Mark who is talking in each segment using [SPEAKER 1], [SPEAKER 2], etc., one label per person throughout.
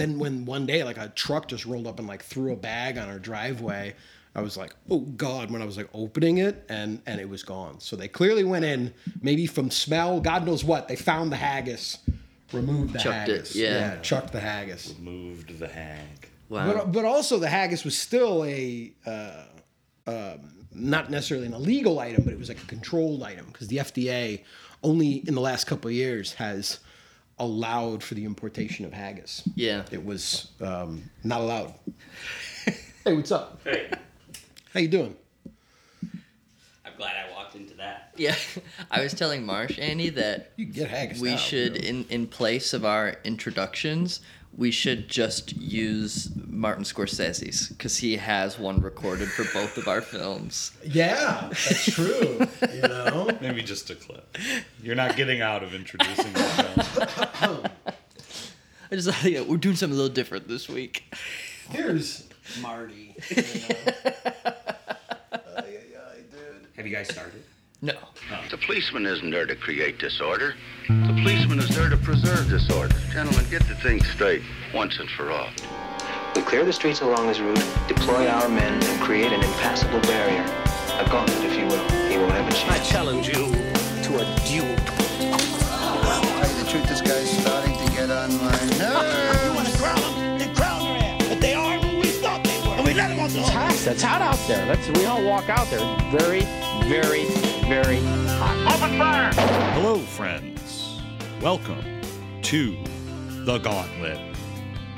[SPEAKER 1] then when one day like a truck just rolled up and like threw a bag on our driveway, I was like, oh god, when I was like opening it and and it was gone. So they clearly went in, maybe from smell, God knows what. They found the haggis, removed the
[SPEAKER 2] Chucked it,
[SPEAKER 1] haggis,
[SPEAKER 2] yeah.
[SPEAKER 1] chucked the haggis.
[SPEAKER 3] Moved the hag.
[SPEAKER 2] Wow.
[SPEAKER 1] But but also the haggis was still a. Uh, um, not necessarily an illegal item, but it was like a controlled item because the FDA only in the last couple of years has allowed for the importation of haggis.
[SPEAKER 2] yeah.
[SPEAKER 1] It was um, not allowed. hey, what's up?
[SPEAKER 4] Hey,
[SPEAKER 1] How you doing?
[SPEAKER 4] I'm glad I walked into that.
[SPEAKER 2] Yeah. I was telling Marsh, Andy, that
[SPEAKER 1] You get haggis.
[SPEAKER 2] we
[SPEAKER 1] now,
[SPEAKER 2] should,
[SPEAKER 1] you know.
[SPEAKER 2] in, in place of our introductions, we should just use Martin Scorsese's because he has one recorded for both of our films.
[SPEAKER 1] Yeah, that's true. you know.
[SPEAKER 3] Maybe just a clip. You're not getting out of introducing the film.
[SPEAKER 2] I just thought, yeah, we're doing something a little different this week.
[SPEAKER 1] Here's Marty. You know? Ay, ay, ay, dude.
[SPEAKER 4] Have you guys started?
[SPEAKER 2] No.
[SPEAKER 5] The policeman isn't there to create disorder. The policeman is there to preserve disorder. Gentlemen, get the thing straight once and for all.
[SPEAKER 6] We clear the streets along this route, deploy our men, and create an impassable barrier. A gauntlet, if you will. He won't have a chance.
[SPEAKER 7] I challenge you to a duel.
[SPEAKER 8] Tell you the truth, this guy's starting to get on my nerves.
[SPEAKER 7] You want to crown them? Then crown their ass. But they are who we thought they were. And we let them off the hook.
[SPEAKER 9] hot. It's hot out there. Let's we all walk out there. Very, very, very hot.
[SPEAKER 3] Hello, friends. Welcome to The Gauntlet.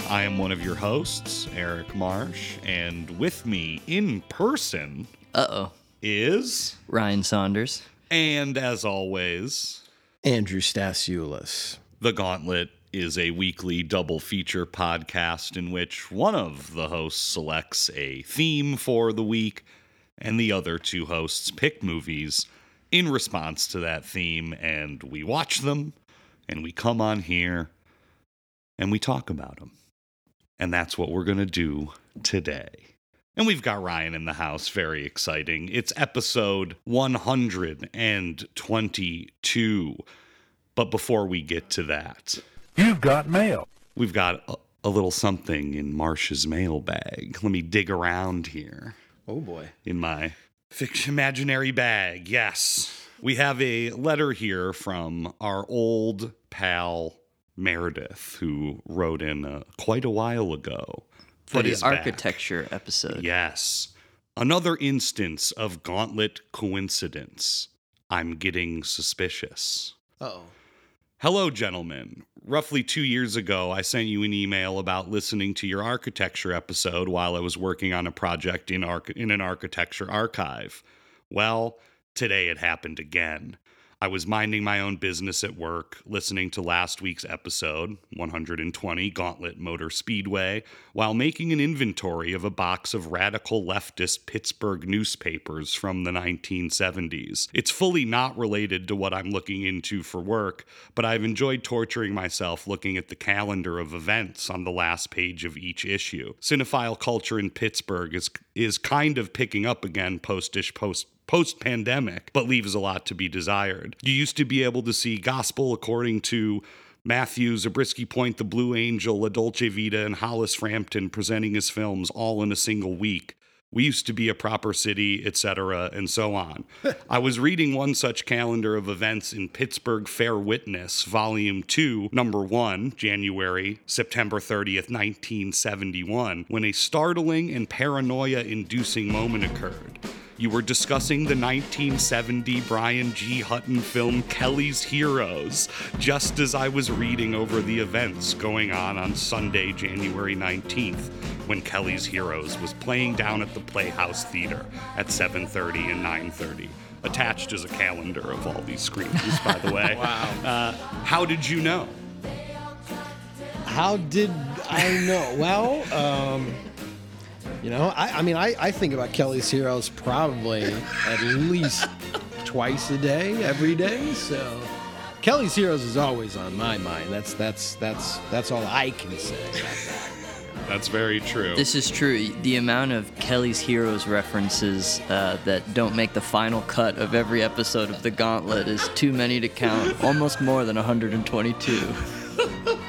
[SPEAKER 3] I am one of your hosts, Eric Marsh, and with me in person
[SPEAKER 2] Uh oh.
[SPEAKER 3] is,
[SPEAKER 2] Ryan Saunders.
[SPEAKER 3] and as always,
[SPEAKER 1] Andrew Stasiulis.
[SPEAKER 3] The Gauntlet is a weekly double feature podcast in which one of the hosts selects a theme for the week and the other two hosts pick movies in response to that theme and we watch them and we come on here and we talk about them. And that's what we're going to do today. And we've got Ryan in the house. Very exciting. It's episode 122. But before we get to that,
[SPEAKER 10] You've got mail.
[SPEAKER 3] we've got a, a little something in Marsh's mailbag. Let me dig around here
[SPEAKER 1] Oh boy.
[SPEAKER 3] in my fiction imaginary bag. Yes. We have a letter here from our old pal Meredith, who wrote in uh, quite a while ago.
[SPEAKER 2] For the
[SPEAKER 3] is back.
[SPEAKER 2] architecture episode.
[SPEAKER 3] Yes. Another instance of gauntlet coincidence. I'm getting suspicious.
[SPEAKER 1] Oh.
[SPEAKER 3] Hello, gentlemen. Roughly two years ago, I sent you an email about listening to your architecture episode while I was working on a project in, arch- in an architecture archive. Well, today it happened again. I was minding my own business at work, listening to last week's episode, 120 Gauntlet Motor Speedway, while making an inventory of a box of radical leftist Pittsburgh newspapers from the 1970s. It's fully not related to what I'm looking into for work, but I've enjoyed torturing myself looking at the calendar of events on the last page of each issue. Cinephile culture in Pittsburgh is is kind of picking up again postish post post pandemic, but leaves a lot to be desired. You used to be able to see Gospel according to Matthew Zabriskie Point, The Blue Angel, La Dolce Vita, and Hollis Frampton presenting his films all in a single week. We used to be a proper city, etc., and so on. I was reading one such calendar of events in Pittsburgh Fair Witness, Volume 2, Number 1, January, September 30th, 1971, when a startling and paranoia inducing moment occurred. You were discussing the 1970 Brian G. Hutton film Kelly's Heroes, just as I was reading over the events going on on Sunday, January 19th, when Kelly's Heroes was playing down at the Playhouse Theater at 7:30 and 9:30. Attached is a calendar of all these screenings, by the way. wow. Uh, how did you know?
[SPEAKER 1] How did I know? well, um, you know, I, I mean, I, I think about Kelly's Heroes probably at least twice a day, every day. So Kelly's Heroes is always on my mind. That's that's that's that's all I can say.
[SPEAKER 3] That's very true.
[SPEAKER 2] This is true. The amount of Kelly's Heroes references uh, that don't make the final cut of every episode of The Gauntlet is too many to count. Almost more than 122.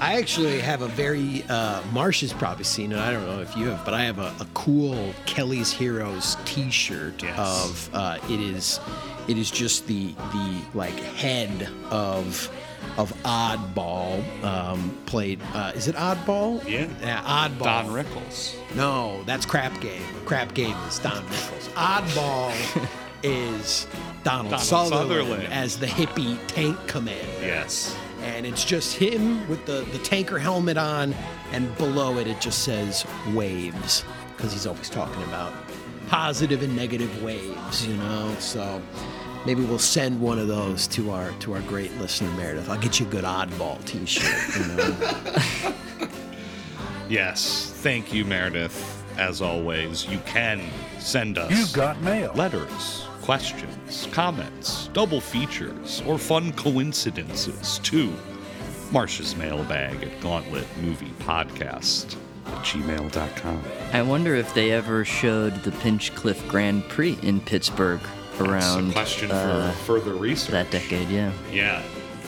[SPEAKER 1] I actually have a very uh, Marsh has probably seen it. I don't know if you have, but I have a, a cool Kelly's Heroes T-shirt
[SPEAKER 3] Yes.
[SPEAKER 1] of uh, it is it is just the the like head of of Oddball um, played. Uh, is it Oddball?
[SPEAKER 3] Yeah.
[SPEAKER 1] yeah, Oddball.
[SPEAKER 3] Don Rickles.
[SPEAKER 1] No, that's Crap Game. Crap Game is Don Rickles. Oddball is Donald,
[SPEAKER 3] Donald
[SPEAKER 1] Sutherland,
[SPEAKER 3] Sutherland.
[SPEAKER 1] as the hippie tank commander
[SPEAKER 3] Yes.
[SPEAKER 1] And it's just him with the, the tanker helmet on, and below it, it just says waves, because he's always talking about positive and negative waves, you know? So maybe we'll send one of those to our to our great listener, Meredith. I'll get you a good oddball t shirt, you know?
[SPEAKER 3] Yes. Thank you, Meredith. As always, you can send us
[SPEAKER 7] You've got mail.
[SPEAKER 3] letters, questions, comments, double features, or fun coincidences to Marsh's mailbag at Gauntlet Movie Podcast at gmail.com.
[SPEAKER 2] I wonder if they ever showed the Pinchcliffe Grand Prix in Pittsburgh around
[SPEAKER 3] question
[SPEAKER 2] uh,
[SPEAKER 3] for further research.
[SPEAKER 2] that decade. Yeah.
[SPEAKER 3] Yeah.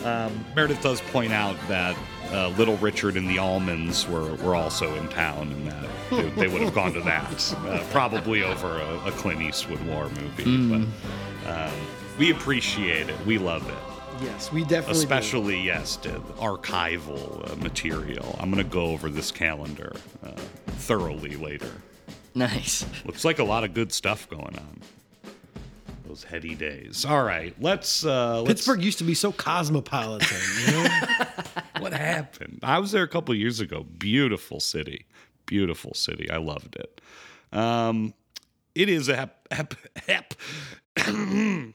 [SPEAKER 3] Um, Meredith does point out that uh, Little Richard and the Almonds were, were also in town and that they, they would have gone to that, uh, probably over a, a Clint Eastwood war movie. But um, we appreciate it. We love it.
[SPEAKER 1] yes, we definitely. do.
[SPEAKER 3] Especially, yes, the archival uh, material. I'm going to go over this calendar uh, thoroughly later.
[SPEAKER 2] Nice.
[SPEAKER 3] Looks like a lot of good stuff going on. Those heady days. All right, let's. Uh, let's
[SPEAKER 1] Pittsburgh used to be so cosmopolitan, you know?
[SPEAKER 3] what happened? I was there a couple years ago. Beautiful city. Beautiful city. I loved it. Um, it is a hep, hep, hep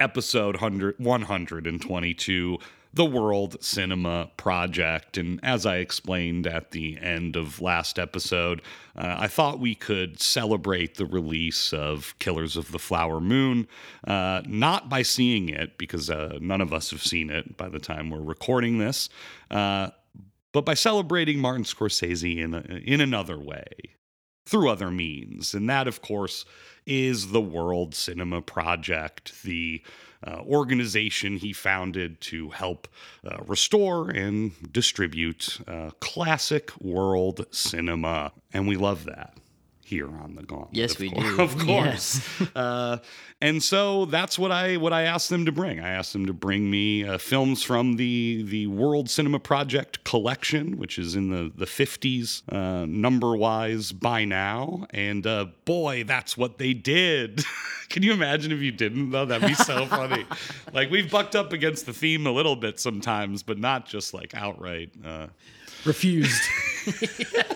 [SPEAKER 3] episode 100, 122, the World Cinema Project. And as I explained at the end of last episode, uh, I thought we could celebrate the release of Killers of the Flower Moon, uh, not by seeing it, because uh, none of us have seen it by the time we're recording this, uh, but by celebrating Martin Scorsese in, a, in another way through other means. And that, of course, is the World Cinema Project, the uh, organization he founded to help uh, restore and distribute uh, classic world cinema. And we love that here on the Gauntlet.
[SPEAKER 2] Yes,
[SPEAKER 3] of
[SPEAKER 2] we
[SPEAKER 3] cour-
[SPEAKER 2] do.
[SPEAKER 3] Of course. uh, and so that's what I what I asked them to bring. I asked them to bring me uh, films from the the World Cinema Project collection, which is in the the fifties uh, number wise by now. And uh, boy, that's what they did. Can you imagine if you didn't though? That'd be so funny. like we've bucked up against the theme a little bit sometimes, but not just like outright. Uh,
[SPEAKER 1] Refused.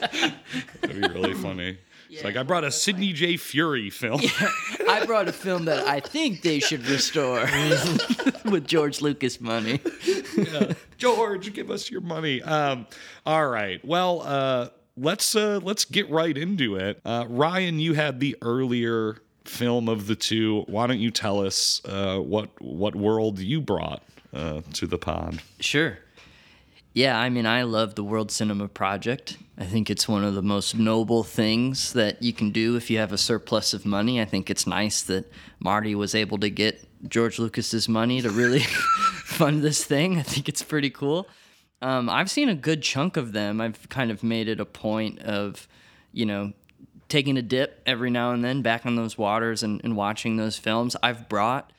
[SPEAKER 3] that'd be really funny. It's like I brought a Sidney J. Furie film.
[SPEAKER 2] I brought a film that I think they should restore with George Lucas money.
[SPEAKER 3] George, give us your money. Um, all right. Well, uh, let's uh, let's get right into it. Uh, Ryan, you had the earlier film of the two. Why don't you tell us uh, what what world you brought uh, to the pod?
[SPEAKER 2] Sure. Yeah, I mean, I love the World Cinema Project. I think it's one of the most noble things that you can do if you have a surplus of money. I think it's nice that Marty was able to get George Lucas's money to really fund this thing. I think it's pretty cool. Um, I've seen a good chunk of them. I've kind of made it a point of, you know, taking a dip every now and then back on those waters and, and watching those films. I've brought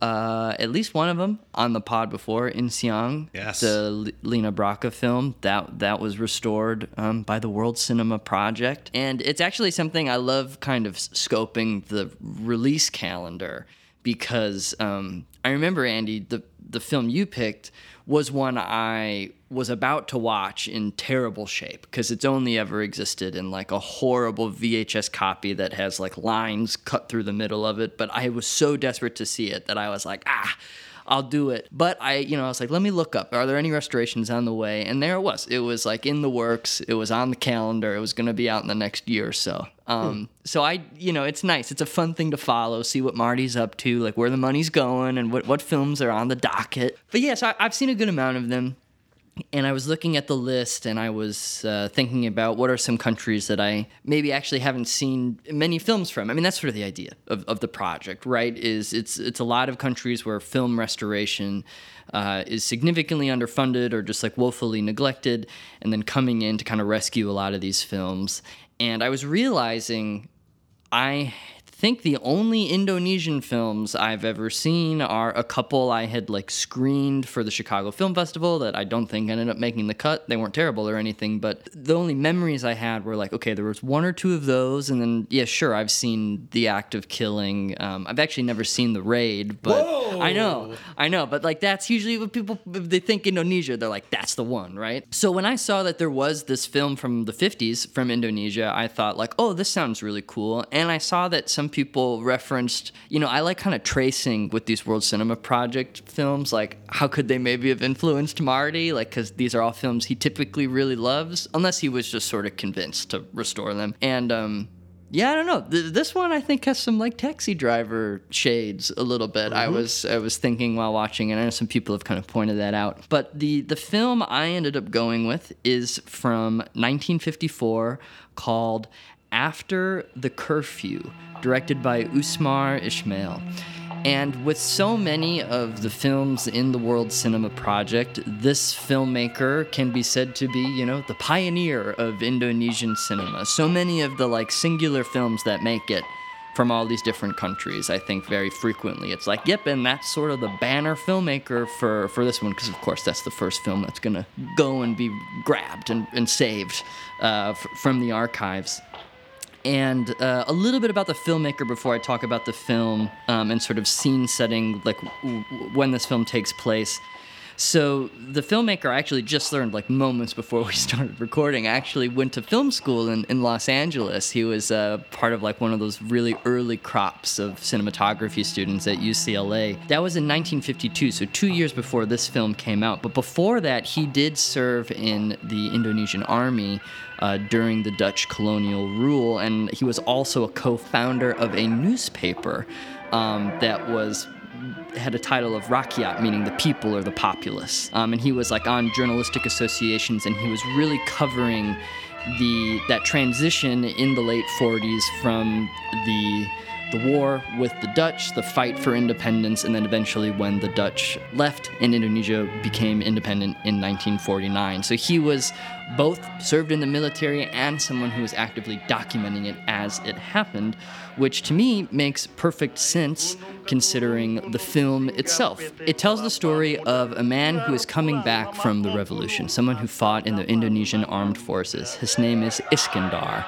[SPEAKER 2] uh, at least one of them on the pod before, Insiang,
[SPEAKER 3] Yes.
[SPEAKER 2] the L- Lino Brocka film that that was restored um, by the World Cinema Project, and it's actually something I love, kind of scoping the release calendar because um, I remember Andy the the film you picked was one I was about to watch in terrible shape because it's only ever existed in like a horrible VHS copy that has like lines cut through the middle of it. But I was so desperate to see it that I was like, ah, I'll do it. But I, you know, I was like, let me look up. Are there any restorations on the way? And there it was. It was like in the works. It was on the calendar. It was going to be out in the next year or so. Um, so I, you know, it's nice. It's a fun thing to follow, see what Marty's up to, like where the money's going and what, what films are on the docket. But yes, I, I've seen a good amount of them. And I was looking at the list and I was uh, thinking about what are some countries that I maybe actually haven't seen many films from. I mean, that's sort of the idea of, of the project, right? Is it's it's a lot of countries where film restoration uh, is significantly underfunded or just like woefully neglected, and then coming in to kind of rescue a lot of these films. And I was realizing I think the only Indonesian films I've ever seen are a couple I had like screened for the Chicago Film Festival that I don't think ended up making the cut. They weren't terrible or anything, but the only memories I had were like, okay, there was one or two of those, and then yeah, sure, I've seen The Act of Killing. Um, I've actually never seen The Raid, but I know, I know, but like that's usually what people if they think Indonesia, they're like that's the one, right? So when I saw that there was this film from the 50s from Indonesia, I thought like, oh, this sounds really cool, and I saw that some people referenced, you know, I like kind of tracing with these World Cinema Project films, like how could they maybe have influenced Marty, like because these are all films he typically really loves, unless he was just sort of convinced to restore them, and um yeah, I don't know. Th- this one I think has some like taxi driver shades a little bit. I was I was thinking while watching, and I know some people have kind of pointed that out. But the the film I ended up going with is from 1954 called After the Curfew, directed by Usmar Ismail. And with so many of the films in the World Cinema Project, this filmmaker can be said to be, you know, the pioneer of Indonesian cinema. So many of the like singular films that make it from all these different countries, I think very frequently it's like, yep, and that's sort of the banner filmmaker for, for this one, because of course that's the first film that's gonna go and be grabbed and, and saved uh, f- from the archives and uh, a little bit about the filmmaker before I talk about the film um, and sort of scene setting, like w- w- when this film takes place. So the filmmaker I actually just learned like moments before we started recording. actually went to film school in, in Los Angeles. He was uh, part of like one of those really early crops of cinematography students at UCLA. That was in 1952, so two years before this film came out. But before that, he did serve in the Indonesian army uh, during the Dutch colonial rule, and he was also a co-founder of a newspaper um, that was had a title of Rakyat, meaning the people or the populace. Um, and he was like on journalistic associations, and he was really covering the that transition in the late 40s from the the war with the Dutch, the fight for independence, and then eventually when the Dutch left and Indonesia became independent in 1949. So he was both served in the military and someone who was actively documenting it as it happened, which to me makes perfect sense considering the film itself. It tells the story of a man who is coming back from the revolution, someone who fought in the Indonesian armed forces. His name is Iskandar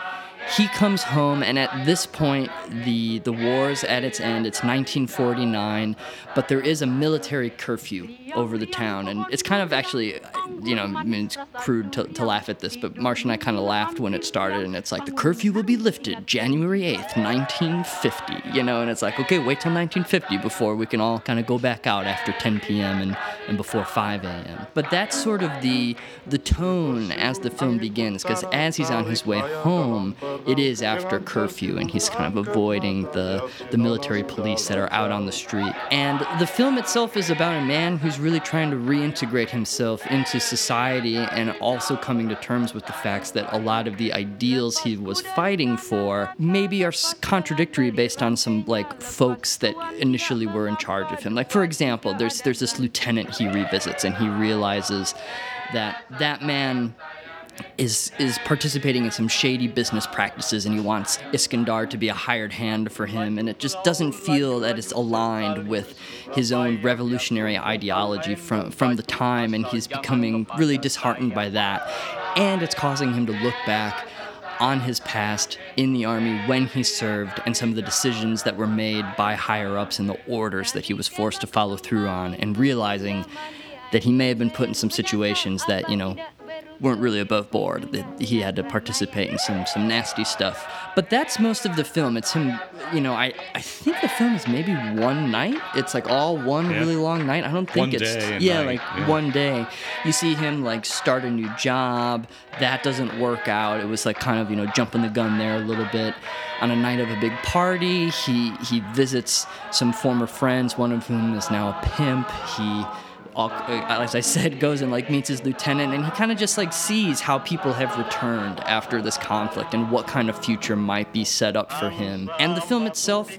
[SPEAKER 2] he comes home and at this point the the war's at its end it's 1949 but there is a military curfew over the town and it's kind of actually you know I mean, it's crude to, to laugh at this but Marsh and I kind of laughed when it started and it's like the curfew will be lifted January 8th 1950 you know and it's like okay wait till 1950 before we can all kind of go back out after 10 p.m. and and before 5 a.m. but that's sort of the the tone as the film begins because as he's on his way home it is after curfew and he's kind of avoiding the, the military police that are out on the street. And the film itself is about a man who's really trying to reintegrate himself into society and also coming to terms with the facts that a lot of the ideals he was fighting for maybe are contradictory based on some like folks that initially were in charge of him. Like for example, there's there's this lieutenant he revisits and he realizes that that man is is participating in some shady business practices and he wants Iskandar to be a hired hand for him and it just doesn't feel that it's aligned with his own revolutionary ideology from from the time and he's becoming really disheartened by that. And it's causing him to look back on his past in the army when he served and some of the decisions that were made by higher ups and the orders that he was forced to follow through on and realizing that he may have been put in some situations that you know weren't really above board. That he had to participate in some some nasty stuff. But that's most of the film. It's him. You know, I I think the film is maybe one night. It's like all one
[SPEAKER 3] Yeah.
[SPEAKER 2] really long night. I don't think
[SPEAKER 3] One
[SPEAKER 2] it's yeah
[SPEAKER 3] night,
[SPEAKER 2] like
[SPEAKER 3] yeah.
[SPEAKER 2] one day. You see him like start a new job. That doesn't work out. It was like kind of you know jumping the gun there a little bit. On a night of a big party, he he visits some former friends. One of whom is now a pimp. He all, uh, as I said, goes and like meets his lieutenant, and he kind of just like sees how people have returned after this conflict and what kind of future might be set up for him. And the film itself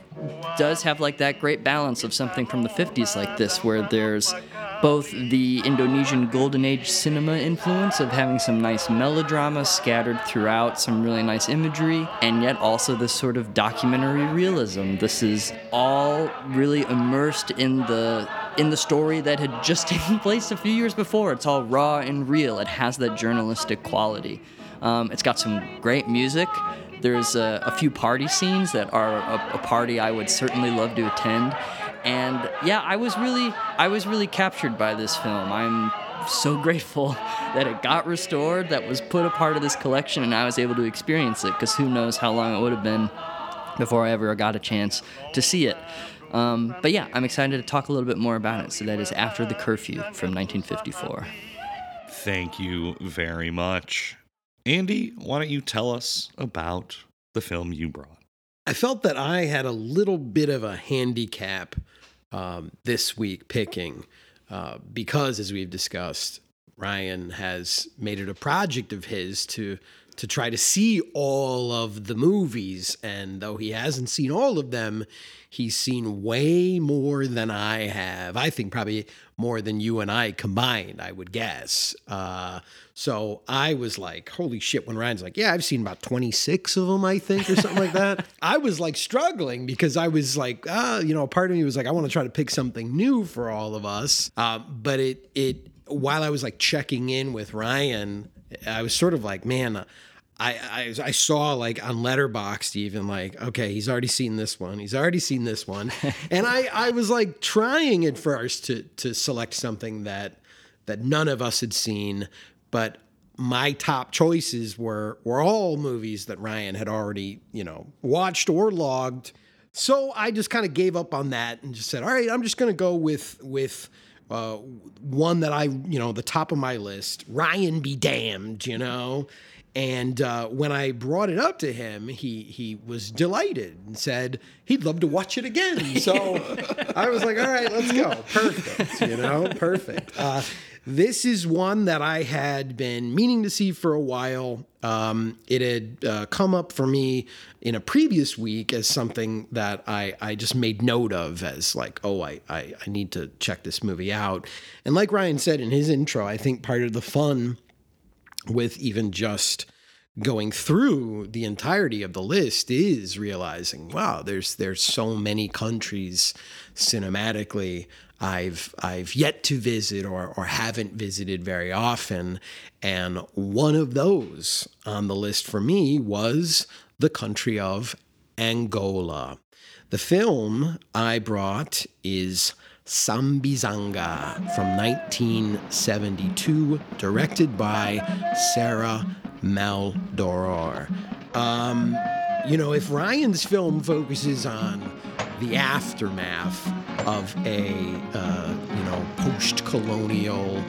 [SPEAKER 2] does have like that great balance of something from the 50s like this, where there's both the Indonesian Golden Age cinema influence of having some nice melodrama scattered throughout, some really nice imagery, and yet also this sort of documentary realism. This is all really immersed in the in the story that had just taken place a few years before. It's all raw and real. It has that journalistic quality. Um, it's got some great music. There's a, a few party scenes that are a, a party I would certainly love to attend and yeah i was really i was really captured by this film i'm so grateful that it got restored that was put a part of this collection and i was able to experience it because who knows how long it would have been before i ever got a chance to see it um, but yeah i'm excited to talk a little bit more about it so that is after the curfew from 1954
[SPEAKER 3] Thank you very much. Andy, why don't you tell us about the film you brought?
[SPEAKER 1] I felt that I had a little bit of a handicap um, this week picking uh, because, as we've discussed, Ryan has made it a project of his to to try to see all of the movies, and though he hasn't seen all of them, he's seen way more than I have. I think probably more than you and I combined, I would guess. Uh, so I was like, holy shit, when Ryan's like, yeah, I've seen about 26 of them, I think, or something like that. I was like struggling because I was like, ah, you know, part of me was like, I want to try to pick something new for all of us. Uh, but it, it, while I was like checking in with Ryan, I was sort of like, man, I, I, I saw like on Letterboxd even like okay he's already seen this one he's already seen this one and I I was like trying at first to to select something that that none of us had seen but my top choices were were all movies that Ryan had already you know watched or logged so I just kind of gave up on that and just said all right I'm just gonna go with with uh, one that I, you know, the top of my list, Ryan be damned, you know. And uh, when I brought it up to him, he he was delighted and said he'd love to watch it again. So I was like, all right, let's go. Perfect, you know, perfect. Uh, this is one that I had been meaning to see for a while. Um, it had uh, come up for me in a previous week as something that I, I just made note of as like, oh, I, I, I need to check this movie out. And like Ryan said in his intro, I think part of the fun with even just going through the entirety of the list is realizing wow there's there's so many countries cinematically I've I've yet to visit or or haven't visited very often. And one of those on the list for me was the country of Angola. The film I brought is Sambizanga from 1972, directed by Sarah Maldoror. Um, you know, if Ryan's film focuses on the aftermath of a, uh, you know, post colonial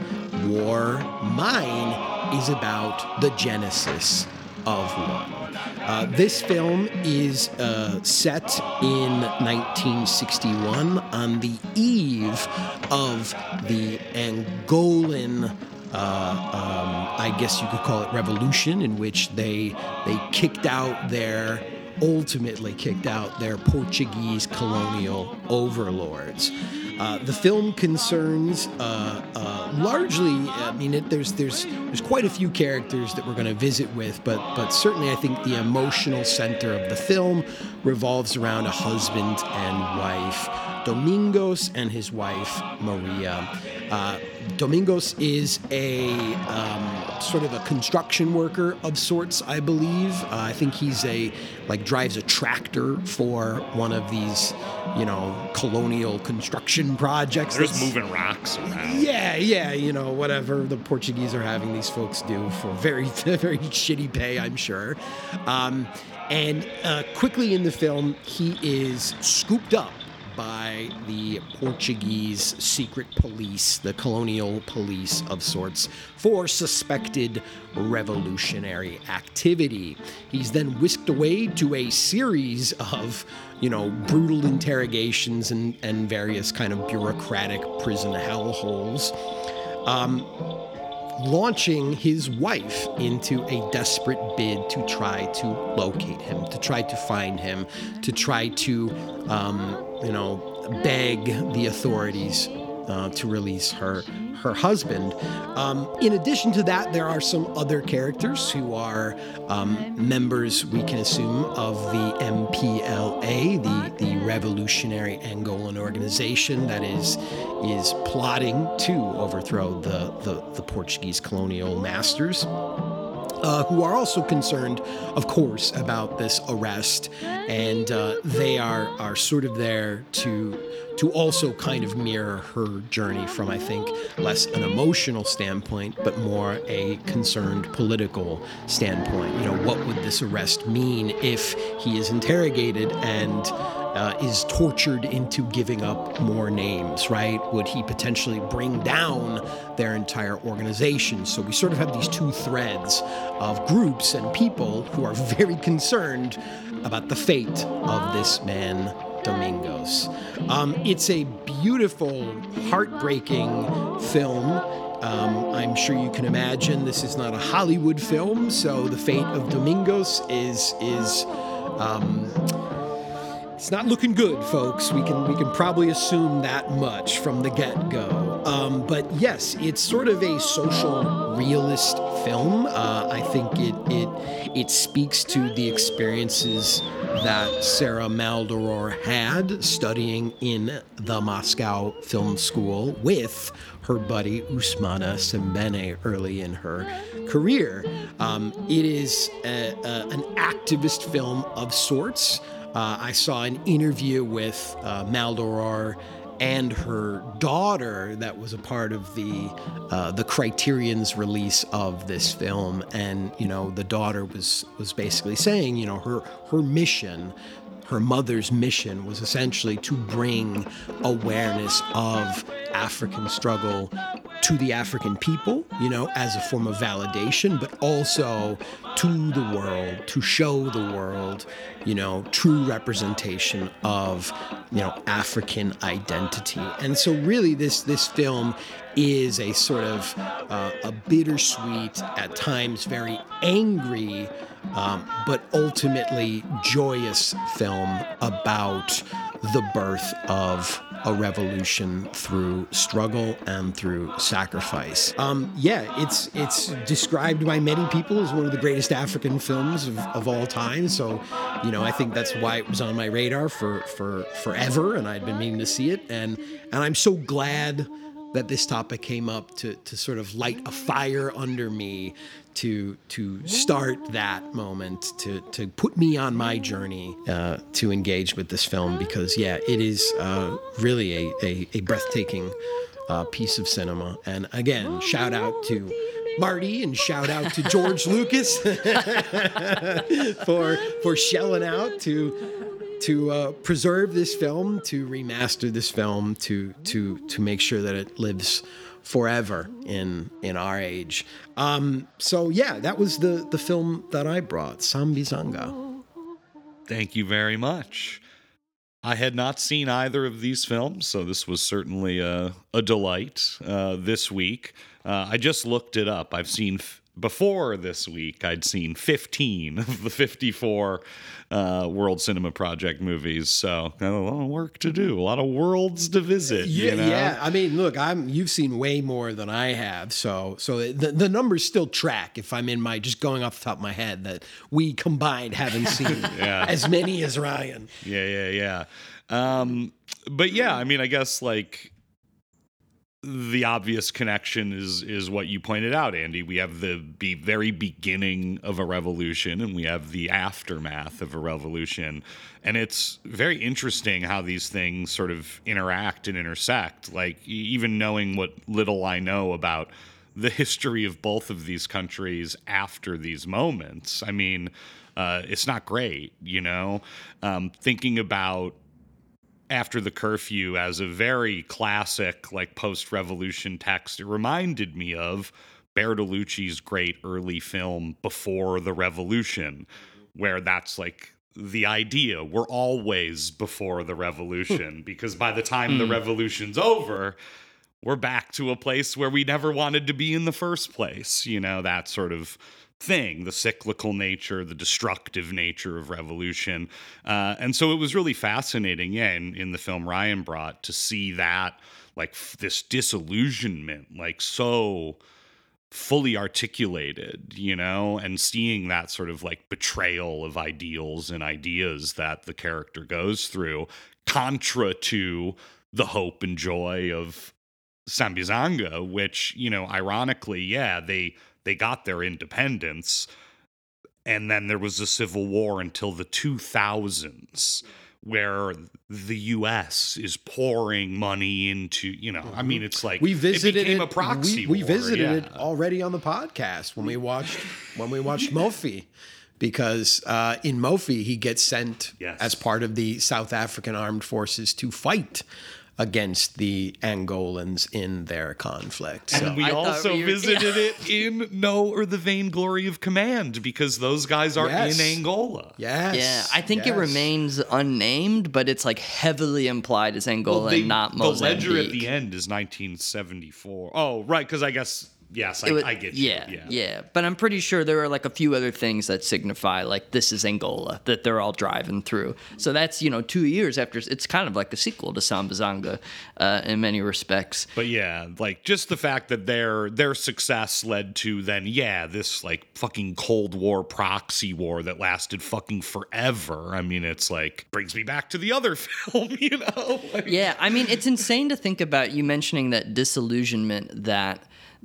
[SPEAKER 1] war, mine is about the genesis of one. Uh, this film is uh, set in 1961 on the eve of the Angolan. Uh, um, I guess you could call it revolution, in which they they kicked out their ultimately kicked out their Portuguese colonial overlords. Uh, the film concerns uh, uh, largely. I mean, it, there's there's there's quite a few characters that we're going to visit with, but but certainly I think the emotional center of the film revolves around a husband and wife, Domingos and his wife Maria. Uh, Domingos is a um, sort of a construction worker of sorts, I believe. Uh, I think he's a like drives a tractor for one of these, you know, colonial construction projects.
[SPEAKER 3] They're just moving rocks around.
[SPEAKER 1] Yeah, yeah, you know, whatever the Portuguese are having these folks do for very, very shitty pay, I'm sure. Um, and uh, quickly in the film, he is scooped up by the Portuguese secret police, the colonial police of sorts, for suspected revolutionary activity. He's then whisked away to a series of, you know, brutal interrogations and, and various kind of bureaucratic prison hellholes. Um, launching his wife into a desperate bid to try to locate him, to try to find him, to try to, um, you know, beg the authorities uh, to release her her husband. Um, in addition to that, there are some other characters who are um, members, we can assume, of the MPLA, the, the Revolutionary Angolan organization that is is plotting to overthrow the, the, the Portuguese colonial masters. Uh, who are also concerned, of course, about this arrest, and uh, they are are sort of there to to also kind of mirror her journey from, I think, less an emotional standpoint, but more a concerned political standpoint. You know, what would this arrest mean if he is interrogated and uh, is tortured into giving up more names, right? Would he potentially bring down their entire organization? So we sort of have these two threads of groups and people who are very concerned about the fate of this man Domingos. Um, it's a beautiful, heartbreaking film. Um, I'm sure you can imagine this is not a Hollywood film, so the fate of Domingos is is um, it's not looking good, folks. We can we can probably assume that much from the get go. Um, but yes, it's sort of a social realist film. Uh, I think it it it speaks to the experiences that Sarah Maldoror had studying in the Moscow Film School with her buddy Ousmane Sembene early in her career. Um, it is a, a, an activist film of sorts. Uh, I saw an interview with uh, Maldoror and her daughter that was a part of the uh, the Criterion's release of this film, and you know the daughter was was basically saying, you know, her her mission. Her mother's mission was essentially to bring awareness of African struggle to the African people, you know, as a form of validation, but also to the world, to show the world, you know, true representation of, you know, African identity. And so really this this film is a sort of uh, a bittersweet, at times very angry, um, but ultimately joyous film about the birth of a revolution through struggle and through sacrifice. Um, yeah, it's it's described by many people as one of the greatest African films of, of all time. So, you know, I think that's why it was on my radar for for forever, and I'd been meaning to see it. And and I'm so glad that this topic came up to to sort of light a fire under me to to start that moment to to put me on my journey uh, to engage with this film because yeah it is uh, really a, a, a breathtaking uh, piece of cinema. And again shout out to Marty and shout out to George Lucas for for shelling out to to uh, preserve this film, to remaster this film, to to to make sure that it lives forever in in our age. Um, so yeah, that was the the film that I brought, Sambizanga.
[SPEAKER 3] Thank you very much. I had not seen either of these films, so this was certainly a, a delight uh, this week. Uh, I just looked it up. I've seen before this week, I'd seen 15 of the 54 uh, World Cinema Project movies. So got a lot of work to do, a lot of worlds to visit.
[SPEAKER 1] Yeah,
[SPEAKER 3] you know?
[SPEAKER 1] yeah. I mean, look, I'm you've seen way more than I have, so so the the numbers still track. If I'm in my just going off the top of my head, that we combined haven't seen
[SPEAKER 3] Yeah.
[SPEAKER 1] as many as Ryan.
[SPEAKER 3] Yeah, yeah, yeah. Um, but yeah, I mean, I guess like the obvious connection is is what you pointed out, Andy. We have the be very beginning of a revolution, and we have the aftermath of a revolution, and it's very interesting how these things sort of interact and intersect. Like even knowing what little I know about the history of both of these countries after these moments. I mean, uh, it's not great, you know. Um, thinking about after the curfew as a very classic, like post revolution text. It reminded me of Bertolucci's great early film Before the Revolution, where that's like the idea we're always before the revolution because by the time the hmm. revolution's over, we're back to a place where we never wanted to be in the first place. You know, that sort of thing the cyclical nature, the destructive nature of revolution. Uh, and so it was really fascinating, yeah, in, in the film Ryan brought to see that, like, f- this disillusionment, like, so fully articulated, you know, and seeing that sort of like betrayal of ideals and ideas that the character goes through, contra to the hope and joy of Sambizanga, which, you know, ironically, yeah, they they got their independence and then there was a civil war until the 2000s where the US is pouring money into, you know, I mean it's like
[SPEAKER 1] Mm-hmm. we visited
[SPEAKER 3] it became
[SPEAKER 1] it,
[SPEAKER 3] a proxy
[SPEAKER 1] we, we
[SPEAKER 3] war,
[SPEAKER 1] visited
[SPEAKER 3] yeah.
[SPEAKER 1] it already on the podcast when we watched when we watched Moffie because uh, in Moffie he gets sent
[SPEAKER 3] Yes.
[SPEAKER 1] as part of the South African armed forces to fight against the Angolans in their conflict. So
[SPEAKER 3] And we
[SPEAKER 2] I
[SPEAKER 3] also
[SPEAKER 2] we were-
[SPEAKER 3] visited it in No or the Vainglory of Command because those guys are
[SPEAKER 1] Yes.
[SPEAKER 3] in Angola.
[SPEAKER 1] yes,
[SPEAKER 2] Yeah, I think it remains unnamed, but it's like heavily implied as Angola
[SPEAKER 3] they-
[SPEAKER 2] and not
[SPEAKER 3] the ledger at the end is 1974. Oh, right, because I guess yes, I,
[SPEAKER 2] was-
[SPEAKER 3] I get you.
[SPEAKER 2] yeah,
[SPEAKER 3] Yeah,
[SPEAKER 2] yeah, But I'm pretty sure there are like a few other things that signify like this is Angola that they're all driving through. So that's you know two years after. It's kind of like a sequel to Sambizanga uh, in many respects.
[SPEAKER 3] But yeah, like just the fact that their their success led to then yeah this like fucking Cold War proxy war that lasted fucking forever. I mean, it's like brings me back to the other film, you know? Like,
[SPEAKER 2] Yeah, I mean, it's insane to think about you mentioning that disillusionment that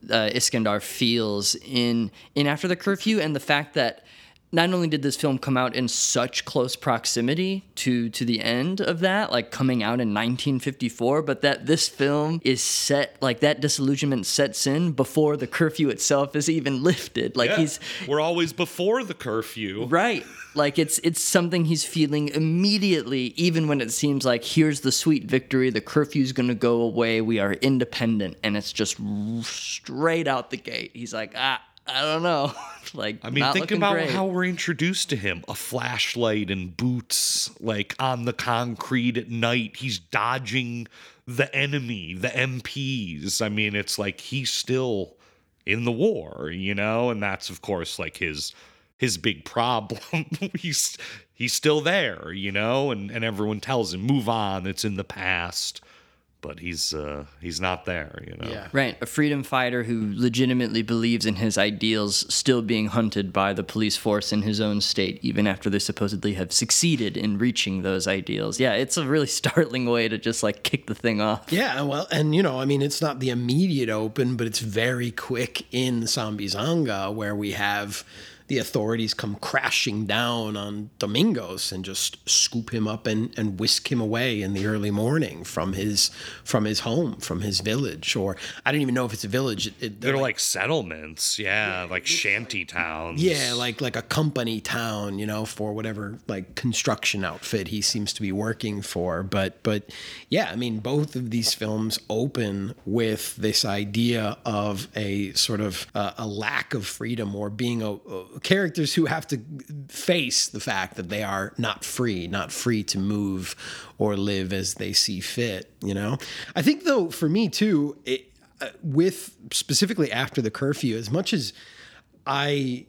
[SPEAKER 2] uh, Iskandar feels in in After the Curfew, and the fact that not only did this film come out in such close proximity to to the end of that, like coming out in 1954, but that this film is set like that disillusionment sets in before the curfew itself is even lifted. Like
[SPEAKER 3] yeah.
[SPEAKER 2] he's
[SPEAKER 3] we're always before the curfew.
[SPEAKER 2] Right. Like it's it's something he's feeling immediately, even when it seems like here's the sweet victory, the curfew's gonna go away, we are independent, and it's just straight out the gate. He's like, ah, I don't know. like
[SPEAKER 3] I mean, think about
[SPEAKER 2] great.
[SPEAKER 3] how we're introduced to him. A flashlight and boots, like on the concrete at night. He's dodging the enemy, the MPs. I mean, it's like he's still in the war, you know? And that's of course like his his big problem. he's he's still there, you know, and, and everyone tells him, move on, it's in the past. But he's uh he's not there, you know.
[SPEAKER 1] Yeah.
[SPEAKER 2] Right, a freedom fighter who legitimately believes in his ideals still being hunted by the police force in his own state, even after they supposedly have succeeded in reaching those ideals. Yeah, it's a really startling way to just like kick the thing off.
[SPEAKER 1] Yeah, well, and you know, I mean, it's not the immediate open, but it's very quick in Zombie Sambizanga where we have the authorities come crashing down on Domingos and just scoop him up and, and whisk him away in the early morning from his from his home, from his village, or I don't even know if it's a village. It, it-
[SPEAKER 3] They're like settlements, yeah, like shanty towns.
[SPEAKER 1] yeah, like like a company town, you know, for whatever like construction outfit he seems to be working for. But but yeah, I mean, both of these films open with this idea of a sort of uh, a lack of freedom or being a, a- characters who have to face the fact that they are not free, not free to move or live as they see fit. You know, I think though for me too, it, uh, with specifically after the curfew, as much as I,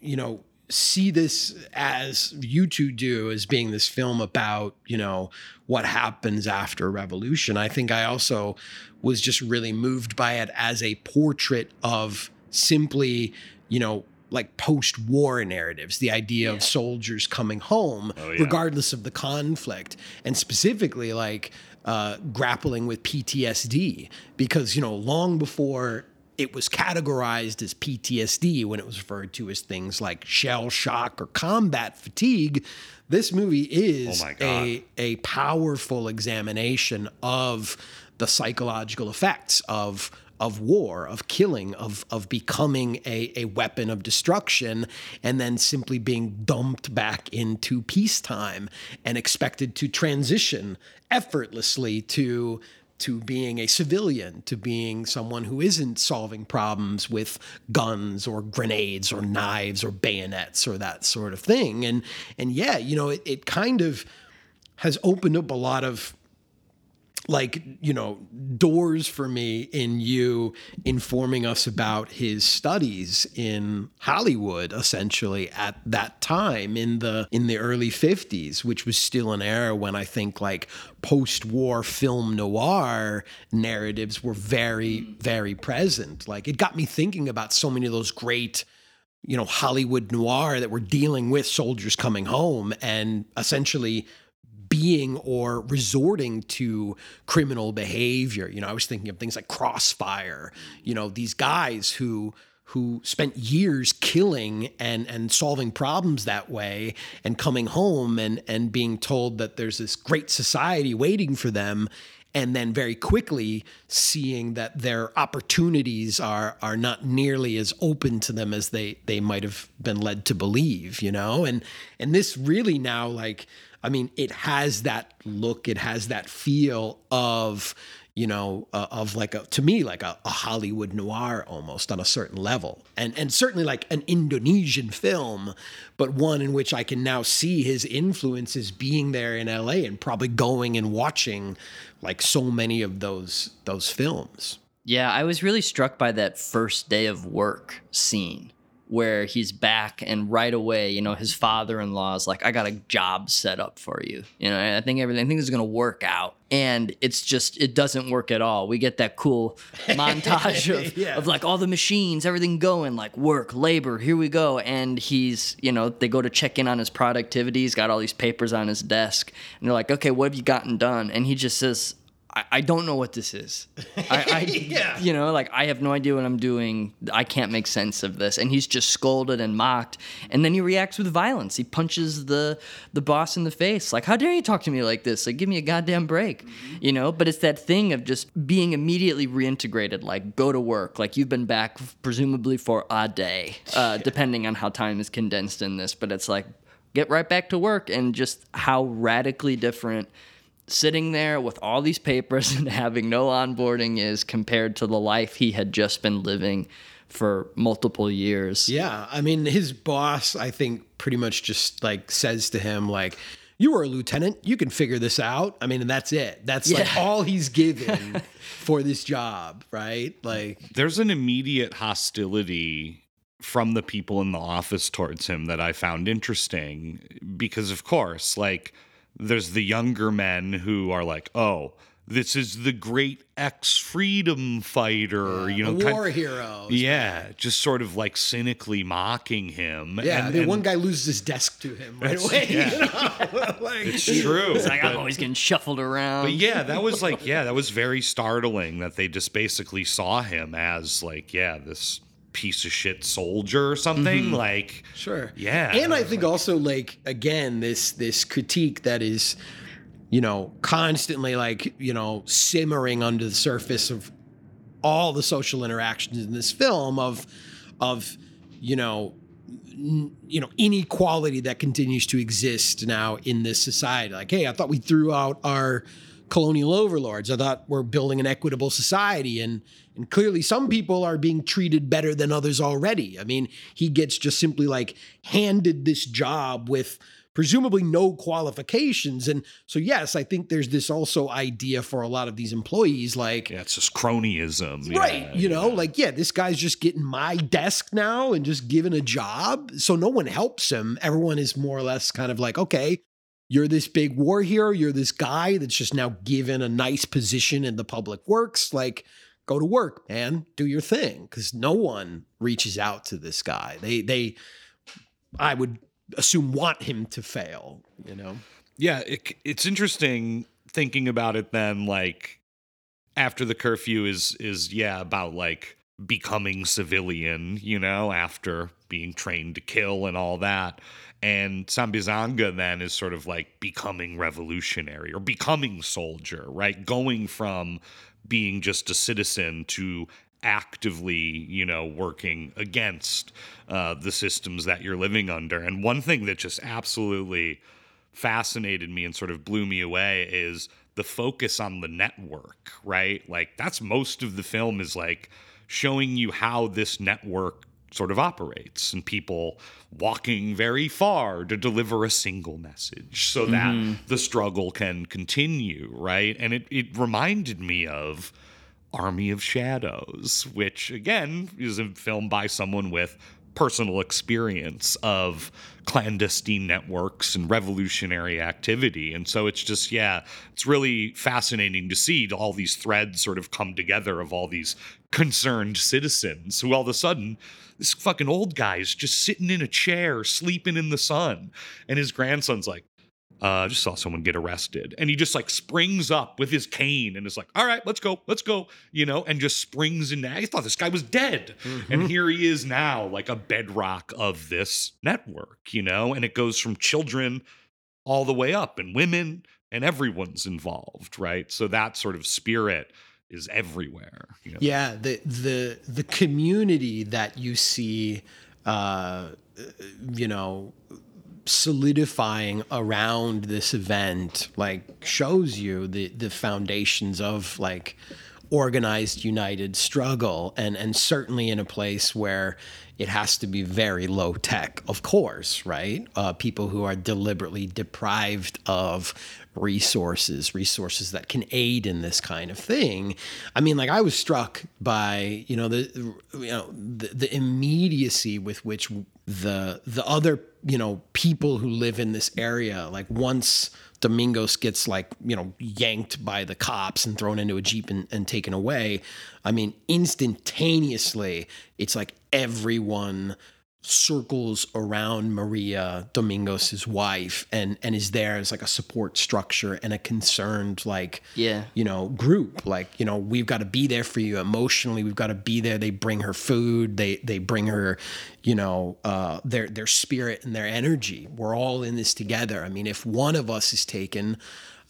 [SPEAKER 1] you know, see this as you two do as being this film about, you know, what happens after revolution. I think I also was just really moved by it as a portrait of simply, you know, like post-war narratives, the idea of soldiers coming home,
[SPEAKER 3] yeah.
[SPEAKER 1] regardless of the conflict, and specifically like uh, grappling with PTSD, because you know, long before it was categorized as PTSD when it was referred to as things like shell shock or combat fatigue. This movie is
[SPEAKER 3] Oh
[SPEAKER 1] a, a powerful examination of the psychological effects of of war, of killing, of of becoming a, a weapon of destruction, and then simply being dumped back into peacetime and expected to transition effortlessly to to being a civilian, to being someone who isn't solving problems with guns or grenades or knives or bayonets or that sort of thing. And and yeah, you know, it, it kind of has opened up a lot of like you know doors for me in you informing us about his studies in Hollywood essentially at that time in the in the early 50s which was still an era when I think like post-war film noir narratives were very very present. Like it got me thinking about so many of those great you know Hollywood noir that were dealing with soldiers coming home and essentially being or resorting to criminal behavior. You know, I was thinking of things like Crossfire, you know, these guys who who spent years killing and and solving problems that way and coming home and and being told that there's this great society waiting for them and then very quickly seeing that their opportunities are are not nearly as open to them as they they might have been led to believe you know and and this really now like I mean, it has that look, it has that feel of, you know, uh, of like a to me like a, a, Hollywood noir almost on a certain level, and and certainly like an Indonesian film, but one in which I can now see his influences being there in L.A. and probably going and watching like so many of those those films.
[SPEAKER 2] Yeah, I was really struck by that first day of work scene where he's back and right away, you know, his father-in-law is like, I got a job set up for you. You know, I think everything, I think is going to work out. And it's just, it doesn't work at all. We get that cool montage of, yeah. of like all the machines, everything going, like work, labor, here we go. And he's, you know, they go to check in on his productivity. He's got all these papers on his desk. And they're like, okay, what have you gotten done? And he just says, I, I don't know what this is. I, I yeah. you know, like I have no idea what I'm doing. I can't make sense of this. And he's just scolded and mocked. And then he reacts with violence. He punches the the boss in the face. Like, how dare you talk to me like this? Like, give me a goddamn break. Mm-hmm. You know, but it's that thing of just being immediately reintegrated, like go to work. Like you've been back presumably for a day, uh, yeah. depending on how time is condensed in this. But it's like get right back to work and just how radically different sitting there with all these papers and having no onboarding is compared to the life he had just been living for multiple years.
[SPEAKER 1] Yeah, I mean his boss I think pretty much just like says to him like you were a lieutenant, you can figure this out. I mean and that's it. That's yeah. like all he's given for this job, right? Like
[SPEAKER 3] there's an immediate hostility from the people in the office towards him that I found interesting because of course like there's the younger men who are like, oh, this is the great ex freedom fighter,
[SPEAKER 1] yeah,
[SPEAKER 3] you know,
[SPEAKER 1] war kind, hero.
[SPEAKER 3] Yeah, just sort of like cynically mocking him.
[SPEAKER 1] Yeah, and, and one guy loses his desk to him right away. Yeah. You know?
[SPEAKER 3] like, it's true.
[SPEAKER 2] It's like I'm always getting shuffled around.
[SPEAKER 3] But yeah, that was like, yeah, that was very startling that they just basically saw him as like, yeah, this piece of shit soldier or something mm-hmm. like
[SPEAKER 1] sure.
[SPEAKER 3] yeah.
[SPEAKER 1] And i think like, also like again this this critique that is you know constantly like you know simmering under the surface of all the social interactions in this film of of you know n- you know inequality that continues to exist now in this society. Like hey i thought we threw out our colonial overlords i thought we're building an equitable society and and clearly, some people are being treated better than others already. I mean, he gets just simply like handed this job with presumably no qualifications. And so, yes, I think there's this also idea for a lot of these employees like,
[SPEAKER 3] yeah, it's just cronyism.
[SPEAKER 1] Right.
[SPEAKER 3] Yeah,
[SPEAKER 1] you know, like, yeah, this guy's just getting my desk now and just given a job. So no one helps him. Everyone is more or less kind of like, okay, you're this big war hero. You're this guy that's just now given a nice position in the public works. Like, go to work and do your thing because no one reaches out to this guy. They they I would assume want him to fail, you know.
[SPEAKER 3] Yeah, it, it's interesting thinking about it then like after the curfew is is yeah about like becoming civilian, you know, after being trained to kill and all that. And Sambizanga then is sort of like becoming revolutionary or becoming soldier, right? Going from being just a citizen to actively, you know, working against uh, the systems that you're living under. And one thing that just absolutely fascinated me and sort of blew me away is the focus on the network, right? Like that's most of the film is like showing you how this network sort of operates and people walking very far to deliver a single message so that mm-hmm. the struggle can continue, right? And it, it reminded me of Army of Shadows, which again is a film by someone with personal experience of clandestine networks and revolutionary activity. And so it's just, yeah, it's really fascinating to see all these threads sort of come together of all these concerned citizens who all of a sudden, this fucking old guy is just sitting in a chair, sleeping in the sun. And his grandson's like, uh, I just saw someone get arrested. And he just like springs up with his cane and is like, all right, let's go, let's go, you know, and just springs in. I thought this guy was dead. And here he is now, like a bedrock of this network, you know, and it goes from children all the way up and women and everyone's involved, right? So that sort of spirit is everywhere. You know?
[SPEAKER 1] Yeah, the the the community that you see, uh, you know, solidifying around this event, like shows you the the foundations of like organized, united struggle, and and certainly in a place where it has to be very low tech, of course, right? Uh, people who are deliberately deprived of resources, resources that can aid in this kind of thing. I mean, like I was struck by you know the you know the, the immediacy with which the the other you know people who live in this area, like once Domingos gets like you know yanked by the cops and thrown into a jeep and, and taken away. I mean, instantaneously, it's like everyone circles around Maria Domingos' his wife and and is there as like a support structure and a concerned like
[SPEAKER 2] Yeah.
[SPEAKER 1] you know group. Like you know we've got to be there for you emotionally. We've got to be there. They bring her food. They they bring her you know uh their their spirit and their energy. We're all in this together. I mean if one of us is taken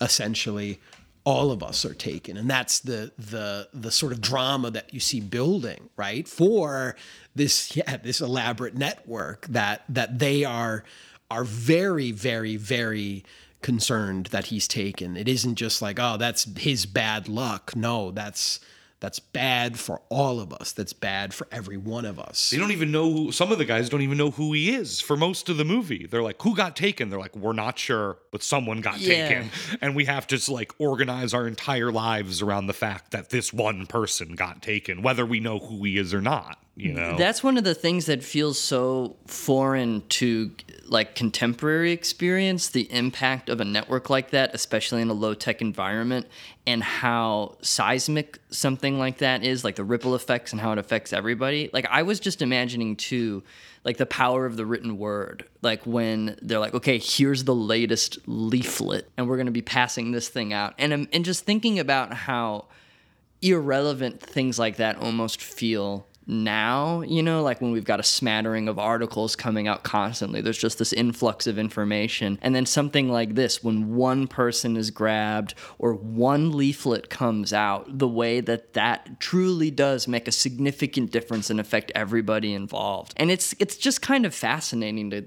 [SPEAKER 1] essentially all of us are taken. And that's the the the sort of drama that you see building right for this yeah this elaborate network that that they are are very very very concerned that he's taken. It isn't just like oh that's his bad luck. No that's that's bad for all of us that's bad for every one of us
[SPEAKER 3] They don't even know who, some of the guys don't even know who he is for most of the movie. They're like, who got taken? They're like, we're not sure, but someone got
[SPEAKER 2] Yeah.
[SPEAKER 3] taken. And we have to like organize our entire lives around the fact that this one person got taken, whether we know who he is or not, you know?
[SPEAKER 2] That's one of the things that feels so foreign to like contemporary experience, the impact of a network like that, especially in a low tech environment, and how seismic something like that is, like the ripple effects and how it affects everybody. Like I was just imagining too, like the power of the written word. Like when they're like, okay, here's the latest leaflet, and we're gonna be passing this thing out. And um, and just thinking about how irrelevant things like that almost feel now, you know, like when we've got a smattering of articles coming out constantly, there's just this influx of information. And then something like this, when one person is grabbed or one leaflet comes out, the way that that truly does make a significant difference and affect everybody involved. And it's it's just kind of fascinating to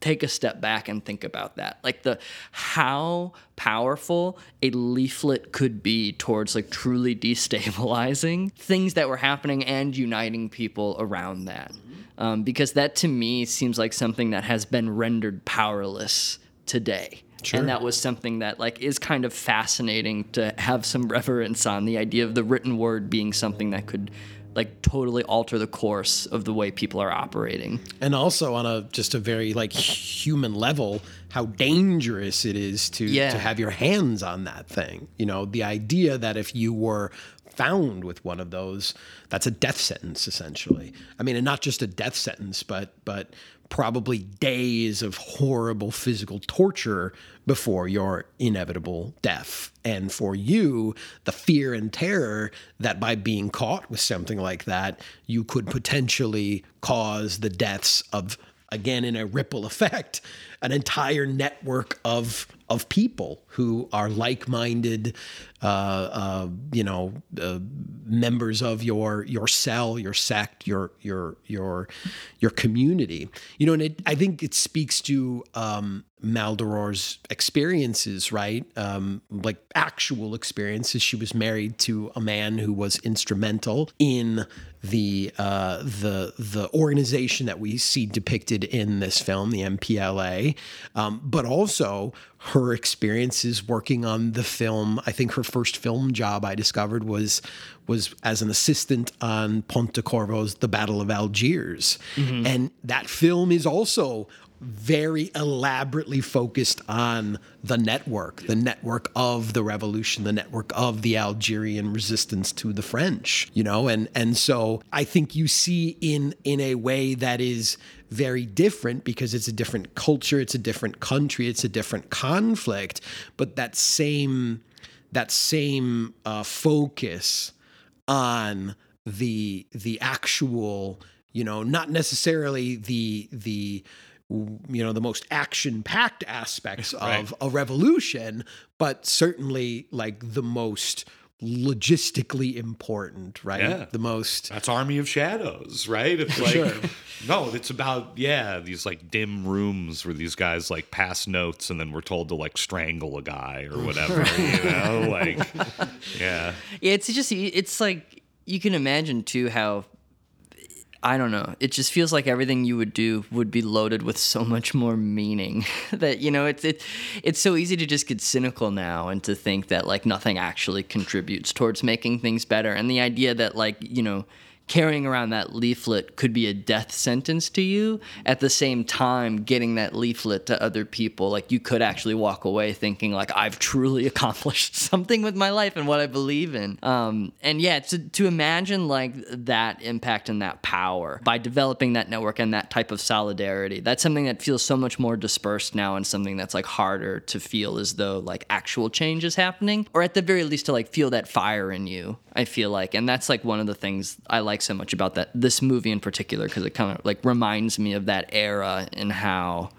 [SPEAKER 2] take a step back and think about that. Like the how powerful a leaflet could be towards like truly destabilizing things that were happening and uniting people around that. Um, because that to me seems like something that has been rendered powerless today. And that was something that like is kind of fascinating to have some reverence on the idea of the written word being something that could like totally alter the course of the way people are operating.
[SPEAKER 1] And also on a just a very like human level how dangerous it is to
[SPEAKER 2] Yeah.
[SPEAKER 1] to have your hands on that thing. You know the idea that if you were found with one of those that's a death sentence essentially. I mean and not just a death sentence but but probably days of horrible physical torture before your inevitable death. And for you the fear and terror that by being caught with something like that you could potentially cause the deaths of again in a ripple effect an entire network of of people who are like-minded, uh, uh, you know, uh, members of your your cell, your sect, your your your your community. You know, and it, I think it speaks to um, Maldoror's experiences, right? Um, like actual experiences. She was married to a man who was instrumental in the uh, the the organization that we see depicted in this film, the MPLA, um, but also her experiences working on the film. I think her first film job I discovered was was as an assistant on Pontecorvo's The Battle of Algiers, and that film is also very elaborately focused on the network, the network of the revolution, the network of the Algerian resistance to the French, you know, and and so I think you see in in a way that is very different because it's a different culture, it's a different country, it's a different conflict, but that same that same uh, focus on the the actual you know not necessarily the the you know the most action packed aspects of
[SPEAKER 3] Right.
[SPEAKER 1] a revolution but certainly like the most logistically important right
[SPEAKER 3] Yeah.
[SPEAKER 1] the most
[SPEAKER 3] That's Army of Shadows, right? It's like
[SPEAKER 1] Sure.
[SPEAKER 3] no, it's about yeah, these like dim rooms where these guys like pass notes and then we're told to like strangle a guy or whatever, you know? Like yeah.
[SPEAKER 2] Yeah, it's just it's like you can imagine too how I don't know. It just feels like everything you would do would be loaded with so much more meaning that you know it's it, it's so easy to just get cynical now and to think that like nothing actually contributes towards making things better and the idea that like you know carrying around that leaflet could be a death sentence to you at the same time getting that leaflet to other people. Like you could actually walk away thinking like i've truly accomplished something with my life and what i believe in. Um, and yeah to, to imagine like that impact and that power by developing that network and that type of solidarity that's something that feels so much more dispersed now and something that's like harder to feel as though like actual change is happening or at the very least to like feel that fire in you i feel like. And that's like one of the things i like so much about that this movie in particular because it kind of like reminds me of that era and how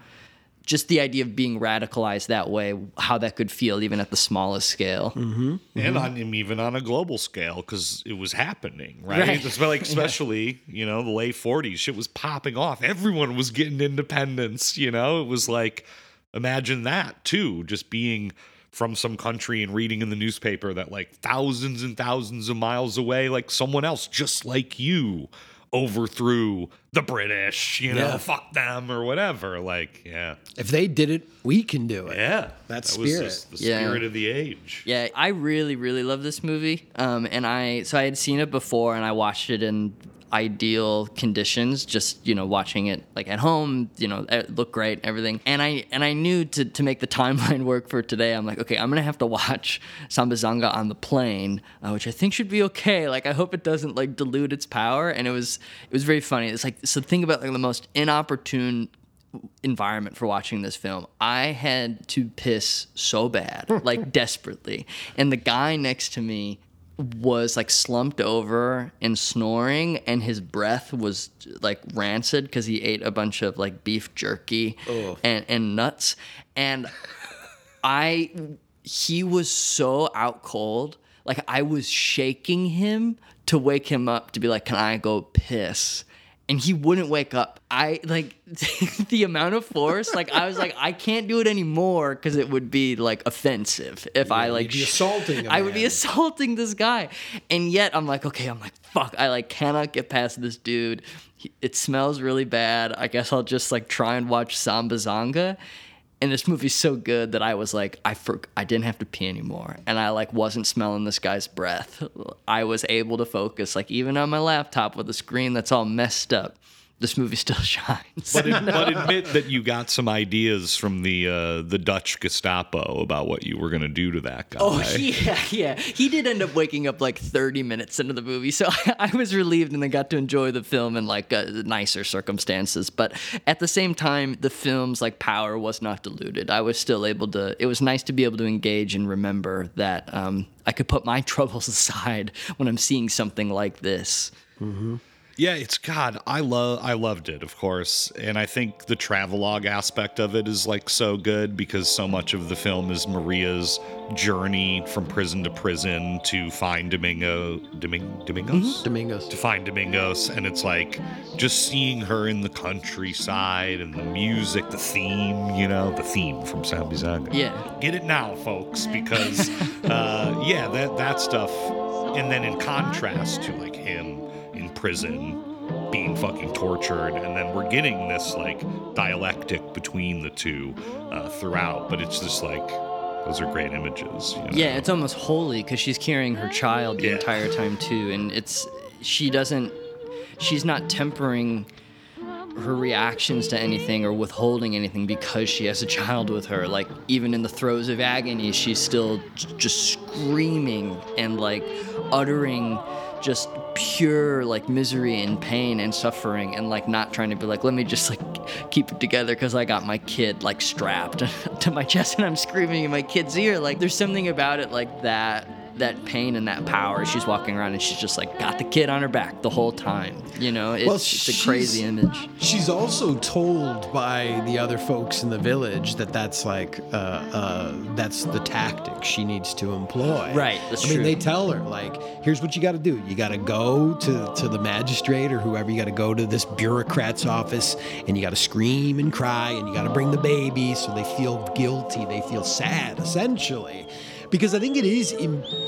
[SPEAKER 2] just the idea of being radicalized that way how that could feel even at the smallest scale mm-hmm.
[SPEAKER 3] and on even on a global scale because it was happening, right?
[SPEAKER 2] Right.
[SPEAKER 3] It's like especially you know the late '40s, shit was popping off. Everyone was getting independence. You know, it was like imagine that too, just being from some country and reading in the newspaper that like thousands and thousands of miles away, like someone else just like you overthrew the British. You know,
[SPEAKER 1] Yeah.
[SPEAKER 3] fuck them or whatever. Like, yeah,
[SPEAKER 1] if they did it we can do it
[SPEAKER 3] yeah,
[SPEAKER 1] That
[SPEAKER 3] was
[SPEAKER 1] spirit.
[SPEAKER 3] just the
[SPEAKER 2] Yeah.
[SPEAKER 3] spirit of the age.
[SPEAKER 2] Yeah, I really, really love this movie. Um, and I so I had seen it before, and I watched it in ideal conditions. Just you know, watching it like at home, you know, it looked great, everything. And I and I knew to to make the timeline work for today, I'm like, okay, I'm gonna have to watch Sambizanga on the plane, uh, which I think should be okay. Like, I hope it doesn't like dilute its power. And it was it was very funny. It's like so think about like the most inopportune environment for watching this film. I had to piss so bad, like desperately. And the guy next to me was like slumped over and snoring and his breath was like rancid because he ate a bunch of like beef jerky and, and nuts. And i he was so out cold like i was shaking him to wake him up to be like can i go piss and he wouldn't wake up. I like the amount of force. Like I was like, I can't do it anymore because it would be like offensive if I like
[SPEAKER 1] you'd be
[SPEAKER 2] sh-
[SPEAKER 1] assaulting
[SPEAKER 2] I would be assaulting this guy, and yet I'm like, okay, I'm like, fuck, I like cannot get past this dude. He, it smells really bad. I guess I'll just like try and watch Sambizanga. And this movie's so good that I was like, I for, I didn't have to pee anymore, and I like wasn't smelling this guy's breath. I was able to focus, like even on my laptop with a screen that's all messed up. This movie still shines.
[SPEAKER 3] But, ad- but admit that you got some ideas from the uh, the Dutch Gestapo about what you were going to do to that guy.
[SPEAKER 2] Oh yeah, yeah. He did end up waking up like 30 minutes into the movie, so I, I was relieved and I got to enjoy the film in like uh, nicer circumstances. But at the same time, the film's like power was not diluted. I was still able to. It was nice to be able to engage and remember that um, I could put my troubles aside when I'm seeing something like this.
[SPEAKER 3] Yeah, it's God. I love. I loved it, of course, and I think the travelogue aspect of it is like so good because so much of the film is Maria's journey from prison to prison to find Domingo. Domingo. Domingos.
[SPEAKER 1] Domingos.
[SPEAKER 3] To find Domingos, and it's like just seeing her in the countryside and the music, the theme. You know, the theme from Sambizanga.
[SPEAKER 2] Yeah.
[SPEAKER 3] Get it now, folks, because uh, yeah, that that stuff. And then in contrast to like him prison being fucking tortured and then we're getting this like dialectic between the two uh, throughout but it's just like those are great images you know?
[SPEAKER 2] Yeah, it's almost holy because she's carrying her child the
[SPEAKER 3] Yeah.
[SPEAKER 2] entire time too, and it's she doesn't, she's not tempering her reactions to anything or withholding anything because she has a child with her. Like even in the throes of agony, she's still j- just screaming and like uttering just pure like misery and pain and suffering and like not trying to be like let me just like keep it together because i got my kid like strapped to my chest and i'm screaming in my kid's ear. Like there's something about it like that that pain and that power she's walking around and she's just like got the kid on her back the whole time you know it's,
[SPEAKER 1] Well,
[SPEAKER 2] it's a crazy image
[SPEAKER 1] She's also told by the other folks in the village that that's like uh, uh, that's the tactic she needs to employ.
[SPEAKER 2] Right, that's
[SPEAKER 1] I mean, they tell her like, here's what you got to do. You got to go to to the magistrate or whoever. You got to go to this bureaucrat's office and you got to scream and cry and you got to bring the baby so they feel guilty. They feel sad, essentially. Because I think it is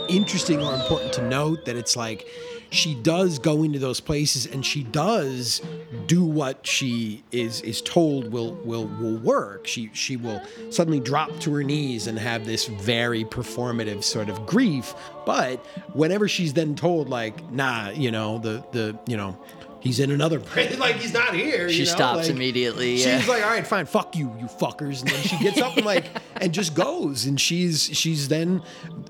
[SPEAKER 1] interesting or important to note that it's like she does go into those places and she does do what she is is told will will will work. She she will suddenly drop to her knees and have this very performative sort of grief. But whenever she's then told like, nah, you know, the the you know, he's in another prison, like he's not here.
[SPEAKER 2] She
[SPEAKER 1] you know?
[SPEAKER 2] stops
[SPEAKER 1] like,
[SPEAKER 2] immediately,
[SPEAKER 1] She's like, all right, fine, fuck you, you fuckers. And then she gets up and like and just goes. And she's she's then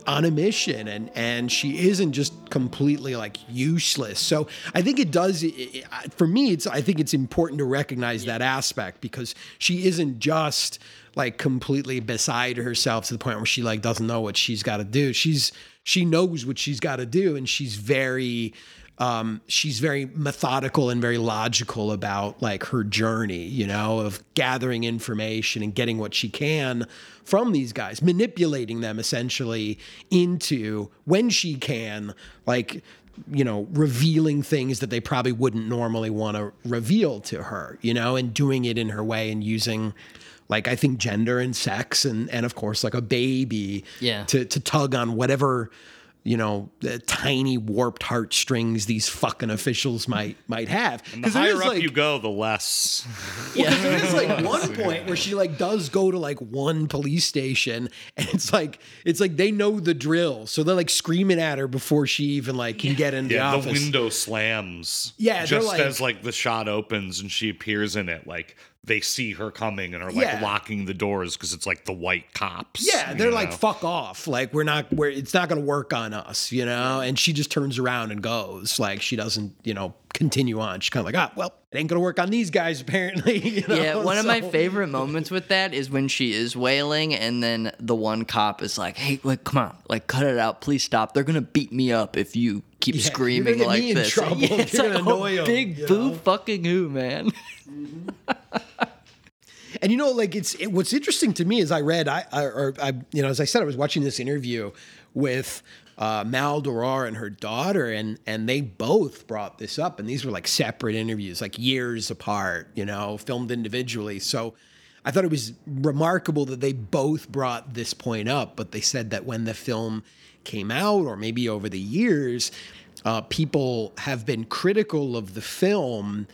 [SPEAKER 1] on a mission and and she isn't just completely like useless. So I think it does it- it- for me it's I think it's important to recognize that aspect because she isn't just like completely beside herself to the point where she like doesn't know what she's got to do. She's she knows what she's got to do and she's very um, she's very methodical and very logical about like her journey, you know, of gathering information and getting what she can from these guys, manipulating them essentially into when she can, like, you know, revealing things that they probably wouldn't normally want to reveal to her, you know, and doing it in her way and using like I think gender and sex and and of course like a baby
[SPEAKER 2] Yeah.
[SPEAKER 1] to to tug on whatever you know the tiny warped heartstrings these fucking officials might might have.
[SPEAKER 3] And the higher up
[SPEAKER 1] like,
[SPEAKER 3] you go the less.
[SPEAKER 1] Well, 'cause there is like one point where she like does go to like one police station and it's like it's like they know the drill. So they're like screaming at her before she even like can get in the
[SPEAKER 3] yeah the
[SPEAKER 1] office.
[SPEAKER 3] window slams
[SPEAKER 1] Yeah,
[SPEAKER 3] just
[SPEAKER 1] like-
[SPEAKER 3] as like the shot opens and she appears in it like they see her coming and are like
[SPEAKER 1] Yeah.
[SPEAKER 3] locking the doors because it's like the white cops
[SPEAKER 1] Yeah, they're like,
[SPEAKER 3] know?
[SPEAKER 1] fuck off. Like, we're not, we're, it's not going to work on us, you know? And she just turns around and goes. Like, she doesn't, you know, continue on. She's kind of like, ah, well, it ain't going to work on these guys, apparently. you know?
[SPEAKER 2] Yeah, one of my favorite moments with that is when she is wailing, and then the one cop is like, "Hey, like, come on, like, cut it out, please stop. They're gonna beat me up if you keep
[SPEAKER 1] Yeah,
[SPEAKER 2] screaming like this."
[SPEAKER 1] trouble
[SPEAKER 2] Yeah, it's like, oh,
[SPEAKER 1] annoy 'em,
[SPEAKER 2] big
[SPEAKER 1] you
[SPEAKER 2] boo fucking who, man.
[SPEAKER 1] And you know, like it's it, what's interesting to me is I read I, I or I you know as I said I was watching this interview with uh, Maldoror and her daughter, and and they both brought this up, and these were like separate interviews, like years apart, you know, filmed individually. So I thought it was remarkable that they both brought this point up, but they said that when the film came out, or maybe over the years, uh, people have been critical of the film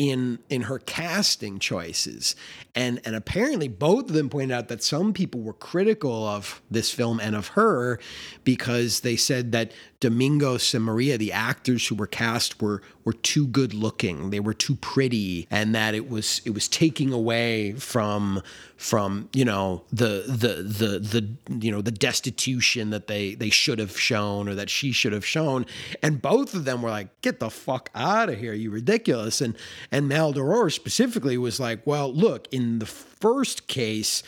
[SPEAKER 1] in in her casting choices. And and apparently both of them pointed out that some people were critical of this film and of her because they said that Domingos and Maria the actors who were cast were were too good looking they were too pretty and that it was it was taking away from from you know the the the the you know the destitution that they they should have shown or that she should have shown. And both of them were like get the fuck out of here you ridiculous. And and Maldoror specifically was like well look in the first case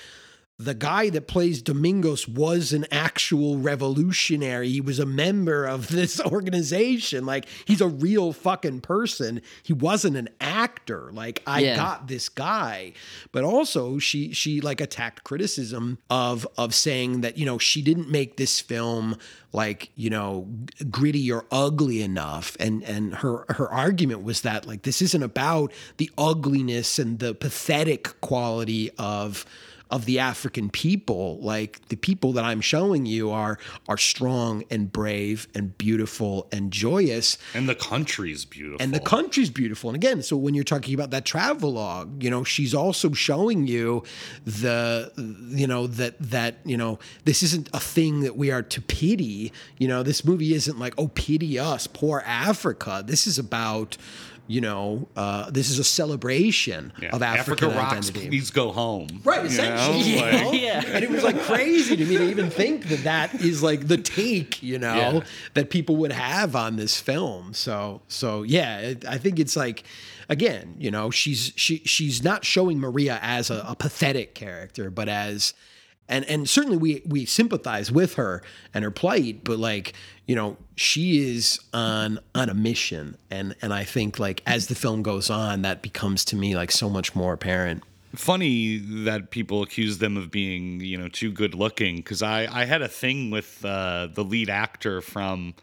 [SPEAKER 1] the guy that plays Domingos was an actual revolutionary. He was a member of this organization. Like he's a real fucking person. He wasn't an actor. Like I
[SPEAKER 2] Yeah.
[SPEAKER 1] got this guy. But also she she like attacked criticism of of saying that, you know, she didn't make this film like, you know, g- gritty or ugly enough. And and her her argument was that like this isn't about the ugliness and the pathetic quality of of the African people, like the people that I'm showing you are are strong and brave and beautiful and joyous.
[SPEAKER 3] And the country's beautiful.
[SPEAKER 1] And the country's beautiful. And again, so when you're talking about that travelogue, you know, she's also showing you the, you know, that, that, you know, this isn't a thing that we are to pity. You know, this movie isn't like, oh, pity us, poor Africa. This is about, you know, uh, this is a celebration
[SPEAKER 3] Yeah.
[SPEAKER 1] of
[SPEAKER 3] Africa
[SPEAKER 1] African
[SPEAKER 3] rocks.
[SPEAKER 1] identity.
[SPEAKER 3] Please go home.
[SPEAKER 1] Right,
[SPEAKER 3] You
[SPEAKER 1] essentially.
[SPEAKER 3] know?
[SPEAKER 1] you know?
[SPEAKER 3] Like-
[SPEAKER 1] And it was like crazy to me to even think that that is like the take, you know,
[SPEAKER 3] Yeah.
[SPEAKER 1] that people would have on this film. So, so yeah, it, I think it's like, again, you know, she's she she's not showing Maria as a, a pathetic character, but as and and certainly we we sympathize with her and her plight, but like you know she is on on a mission, and and I think like as the film goes on, that becomes to me like so much more apparent.
[SPEAKER 3] funny that people accuse them of being, you know, too good looking. Because I, I had a thing with uh, the lead actor from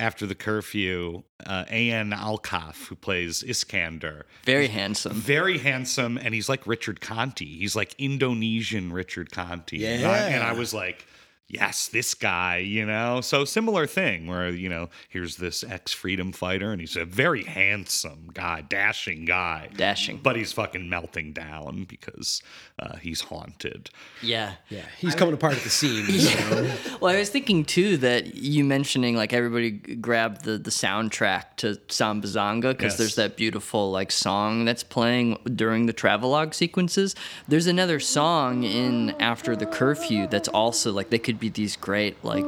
[SPEAKER 3] After the Curfew, uh, A.N. Alcaff, who plays Iskandar.
[SPEAKER 2] Very handsome.
[SPEAKER 3] Very handsome, and he's like Richard Conte. He's like Indonesian Richard Conte. And I, and I was like, yes, this guy, you know? So similar thing where, you know, here's this ex freedom fighter, and he's a very handsome guy, dashing guy.
[SPEAKER 2] Dashing.
[SPEAKER 3] But he's fucking melting down because uh, he's haunted.
[SPEAKER 2] Yeah.
[SPEAKER 1] Yeah, he's coming apart at the seams. you know?
[SPEAKER 2] Well, I was thinking too that you mentioning like everybody grabbed the the soundtrack to Sambizanga because
[SPEAKER 3] Yes.
[SPEAKER 2] there's that beautiful like song that's playing during the travelogue sequences. There's another song in After the Curfew that's also like they could be these great like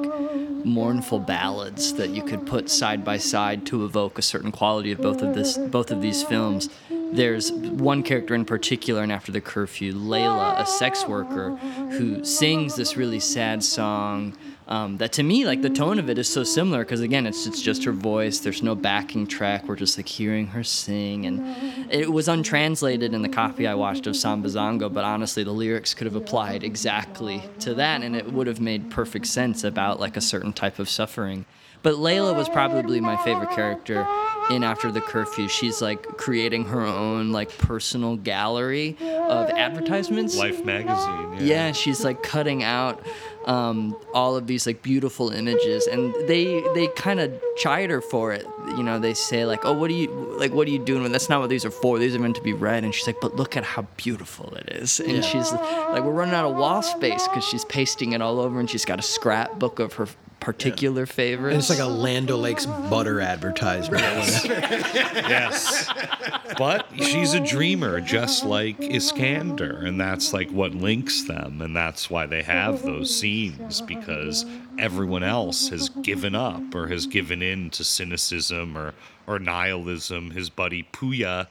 [SPEAKER 2] mournful ballads that you could put side by side to evoke a certain quality of both of this both of these films. There's one character in particular in After the Curfew, Layla, a sex worker, who sings this really sad song. Um, that to me, like the tone of it is so similar because again, it's it's just her voice. There's no backing track. We're just like hearing her sing, and it was untranslated in the copy I watched of Samba Sambazongo. But honestly, the lyrics could have applied exactly to that, and it would have made perfect sense about like a certain type of suffering. But Layla was probably my favorite character in After the Curfew. She's like creating her own like personal gallery of advertisements.
[SPEAKER 3] Life magazine.
[SPEAKER 2] Yeah, she's like cutting out um, all of these like beautiful images, and they they kind of chide her for it. You know, they say like, "Oh, what are you like? What are you doing? That's not what these are for. These are meant to be read." And she's like, "But look at how beautiful it is." And she's like, "We're running out of wall space because she's pasting it all over, and she's got a scrapbook of her particular favorites."
[SPEAKER 1] And it's like a Land O'Lakes butter advertisement.
[SPEAKER 3] yes. But she's a dreamer, just like Iskandar, and that's like what links them, and that's why they have those scenes because everyone else has given up or has given in to cynicism or or nihilism. His buddy Puya.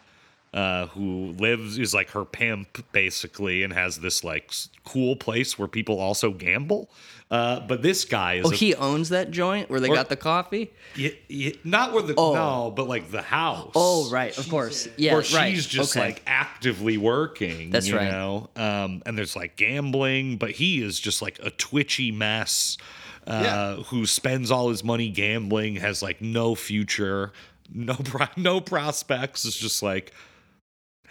[SPEAKER 3] Uh, who lives is like her pimp basically and has this like cool place where people also gamble uh, but this guy is
[SPEAKER 2] Oh,
[SPEAKER 3] a-
[SPEAKER 2] he owns that joint where they
[SPEAKER 3] Or-
[SPEAKER 2] got the coffee.
[SPEAKER 3] Y- y- not where the
[SPEAKER 2] Oh.
[SPEAKER 3] no, but like the house.
[SPEAKER 2] Oh, right, of course, yeah,
[SPEAKER 3] where she's
[SPEAKER 2] right,
[SPEAKER 3] just
[SPEAKER 2] okay.
[SPEAKER 3] like actively working.
[SPEAKER 2] That's
[SPEAKER 3] you
[SPEAKER 2] right.
[SPEAKER 3] Know? Um, and there's like gambling, but he is just like a twitchy mess uh, who spends all his money gambling, has like no future, no pro- no prospects. It's just like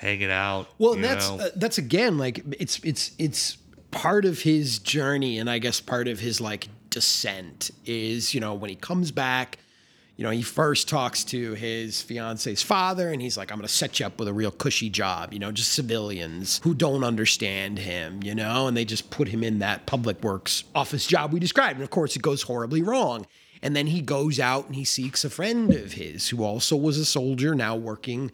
[SPEAKER 3] hanging out.
[SPEAKER 1] Well, and that's uh, that's again like it's it's it's part of his journey, and I guess part of his like descent is you know when he comes back. You know, he first talks to his fiance's father, and he's like, "I'm going to set you up with a real cushy job." You know, just civilians who don't understand him. You know, and they just put him in that public works office job we described, and of course, it goes horribly wrong. And then he goes out and he seeks a friend of his who also was a soldier, now working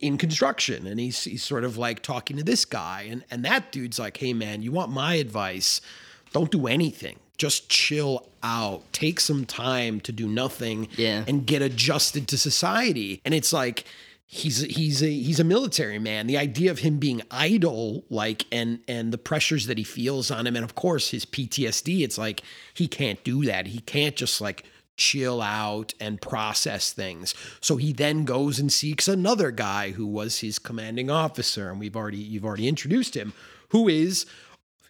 [SPEAKER 1] in construction and he's, he's sort of like talking to this guy and, and that dude's like hey man you want my advice don't do anything just chill out take some time to do nothing
[SPEAKER 2] Yeah.
[SPEAKER 1] and get adjusted to society and it's like he's he's a he's a military man. The idea of him being idle, like and and the pressures that he feels on him, and of course his PTSD. It's like he can't do that. He can't just like chill out and process things. So he then goes and seeks another guy who was his commanding officer, and we've already you've already introduced him, who is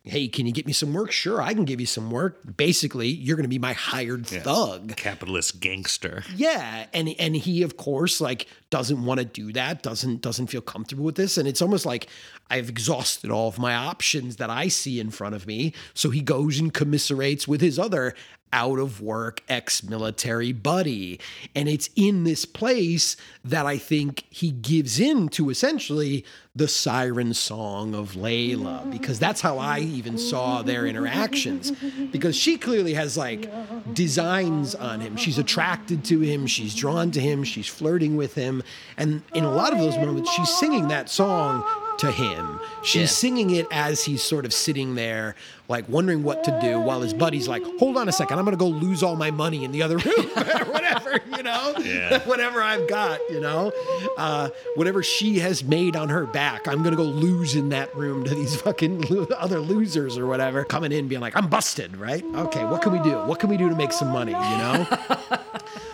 [SPEAKER 1] hey, can you get me some work? Sure, I can give you some work. Basically, you're going to be my hired thug.
[SPEAKER 3] Capitalist gangster.
[SPEAKER 1] Yeah, and and he of course like doesn't want to do that, doesn't doesn't feel comfortable with this, and it's almost like I've exhausted all of my options that I see in front of me. So he goes and commiserates with his other out of work ex-military buddy. And it's in this place that I think he gives in to essentially the siren song of Layla because that's how I even saw their interactions because she clearly has like designs on him. She's attracted to him, she's drawn to him, she's flirting with him. And in a lot of those moments she's singing that song to him. She's
[SPEAKER 2] Yeah.
[SPEAKER 1] singing it as he's sort of sitting there, like wondering what to do, while his buddy's like, "Hold on a second, I'm gonna go lose all my money in the other room, or whatever, you know,
[SPEAKER 3] Yeah.
[SPEAKER 1] whatever I've got, you know, uh, whatever she has made on her back, I'm gonna go lose in that room to these fucking other losers or whatever, coming in being like, I'm busted, right? Okay, what can we do? What can we do to make some money, you know?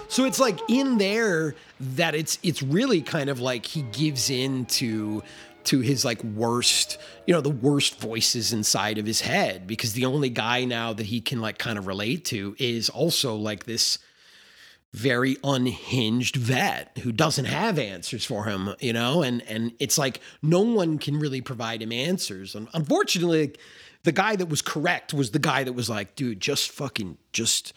[SPEAKER 1] So it's like in there that it's it's really kind of like he gives in to to his like worst, you know, the worst voices inside of his head because the only guy now that he can like kind of relate to is also like this very unhinged vet who doesn't have answers for him, you know, and and it's like no one can really provide him answers. And unfortunately, the guy that was correct was the guy that was like, dude, just fucking just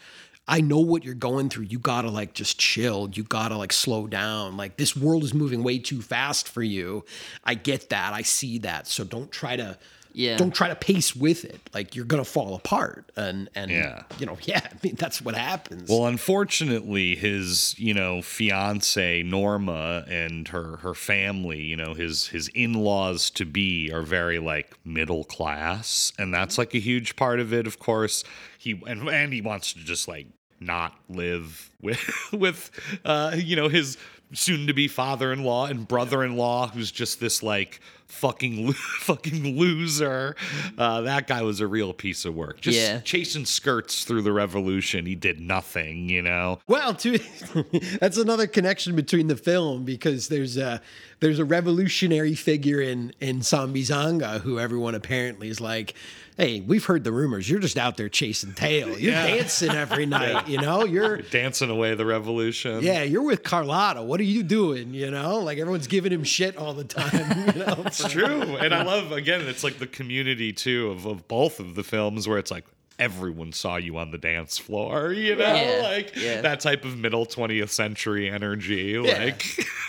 [SPEAKER 1] I know what you're going through. You gotta like just chill. You gotta like slow down. Like this world is moving way too fast for you. I get that. I see that. So don't try to
[SPEAKER 2] Yeah.
[SPEAKER 1] don't try to pace with it. Like you're gonna fall apart. And and
[SPEAKER 3] Yeah.
[SPEAKER 1] you know, yeah, I mean that's what happens.
[SPEAKER 3] Well, unfortunately, his you know fiance Norma and her her family, you know his his in laws to be are very like middle class, and that's like a huge part of it. Of course, he and and he wants to just like not live with with uh, you know his soon to be father in law and brother in law, who's just this like fucking lo- fucking loser. Uh, that guy was a real piece of work. Just
[SPEAKER 2] Yeah.
[SPEAKER 3] chasing skirts through the revolution. He did nothing, you know.
[SPEAKER 1] Well, too, that's another connection between the film because there's a there's a revolutionary figure in in Sambizanga who everyone apparently is like, hey, we've heard the rumors. You're just out there chasing tail. You're
[SPEAKER 3] Yeah.
[SPEAKER 1] dancing every night. You know, you're
[SPEAKER 3] Dancing away the revolution.
[SPEAKER 1] yeah, you're with Carlotta. What are you doing? You know, like everyone's giving him shit all the time. You know,
[SPEAKER 3] It's true. And I love again, it's like the community too of, of both of the films where it's like everyone saw you on the dance floor, you know?
[SPEAKER 2] Yeah,
[SPEAKER 3] Like
[SPEAKER 2] yeah.
[SPEAKER 3] that type of middle 20th century energy. Like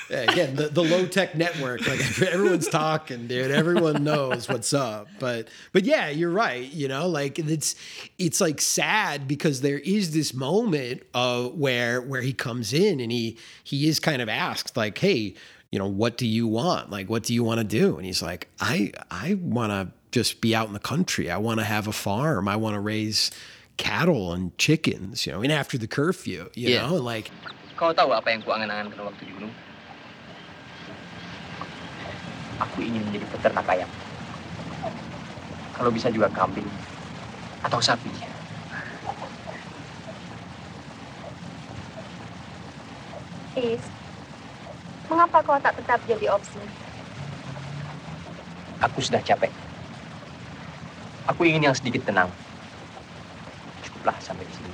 [SPEAKER 1] Yeah, again, the, the low tech network, like everyone's talking, dude. Everyone knows what's up. But but yeah, you're right. You know, like it's it's like sad because there is this moment uh where where he comes in and he he is kind of asked like, hey, you know, what do you want? Like, what do you want to do? And he's like, I I want to just be out in the country. I want to have a farm. I want to raise cattle and chickens. You know, and after the curfew, you
[SPEAKER 2] Yeah.
[SPEAKER 1] know, like
[SPEAKER 6] Kau tahu apa yang kuangan-angan pada waktu di gunung? Aku ingin menjadi peternak ayam. Kalau bisa juga kambing atau sapi.
[SPEAKER 10] Is, mengapa kau tak tetap jadi opsi?
[SPEAKER 6] Aku sudah capek. Aku ingin yang sedikit tenang. Cukuplah sampai di sini.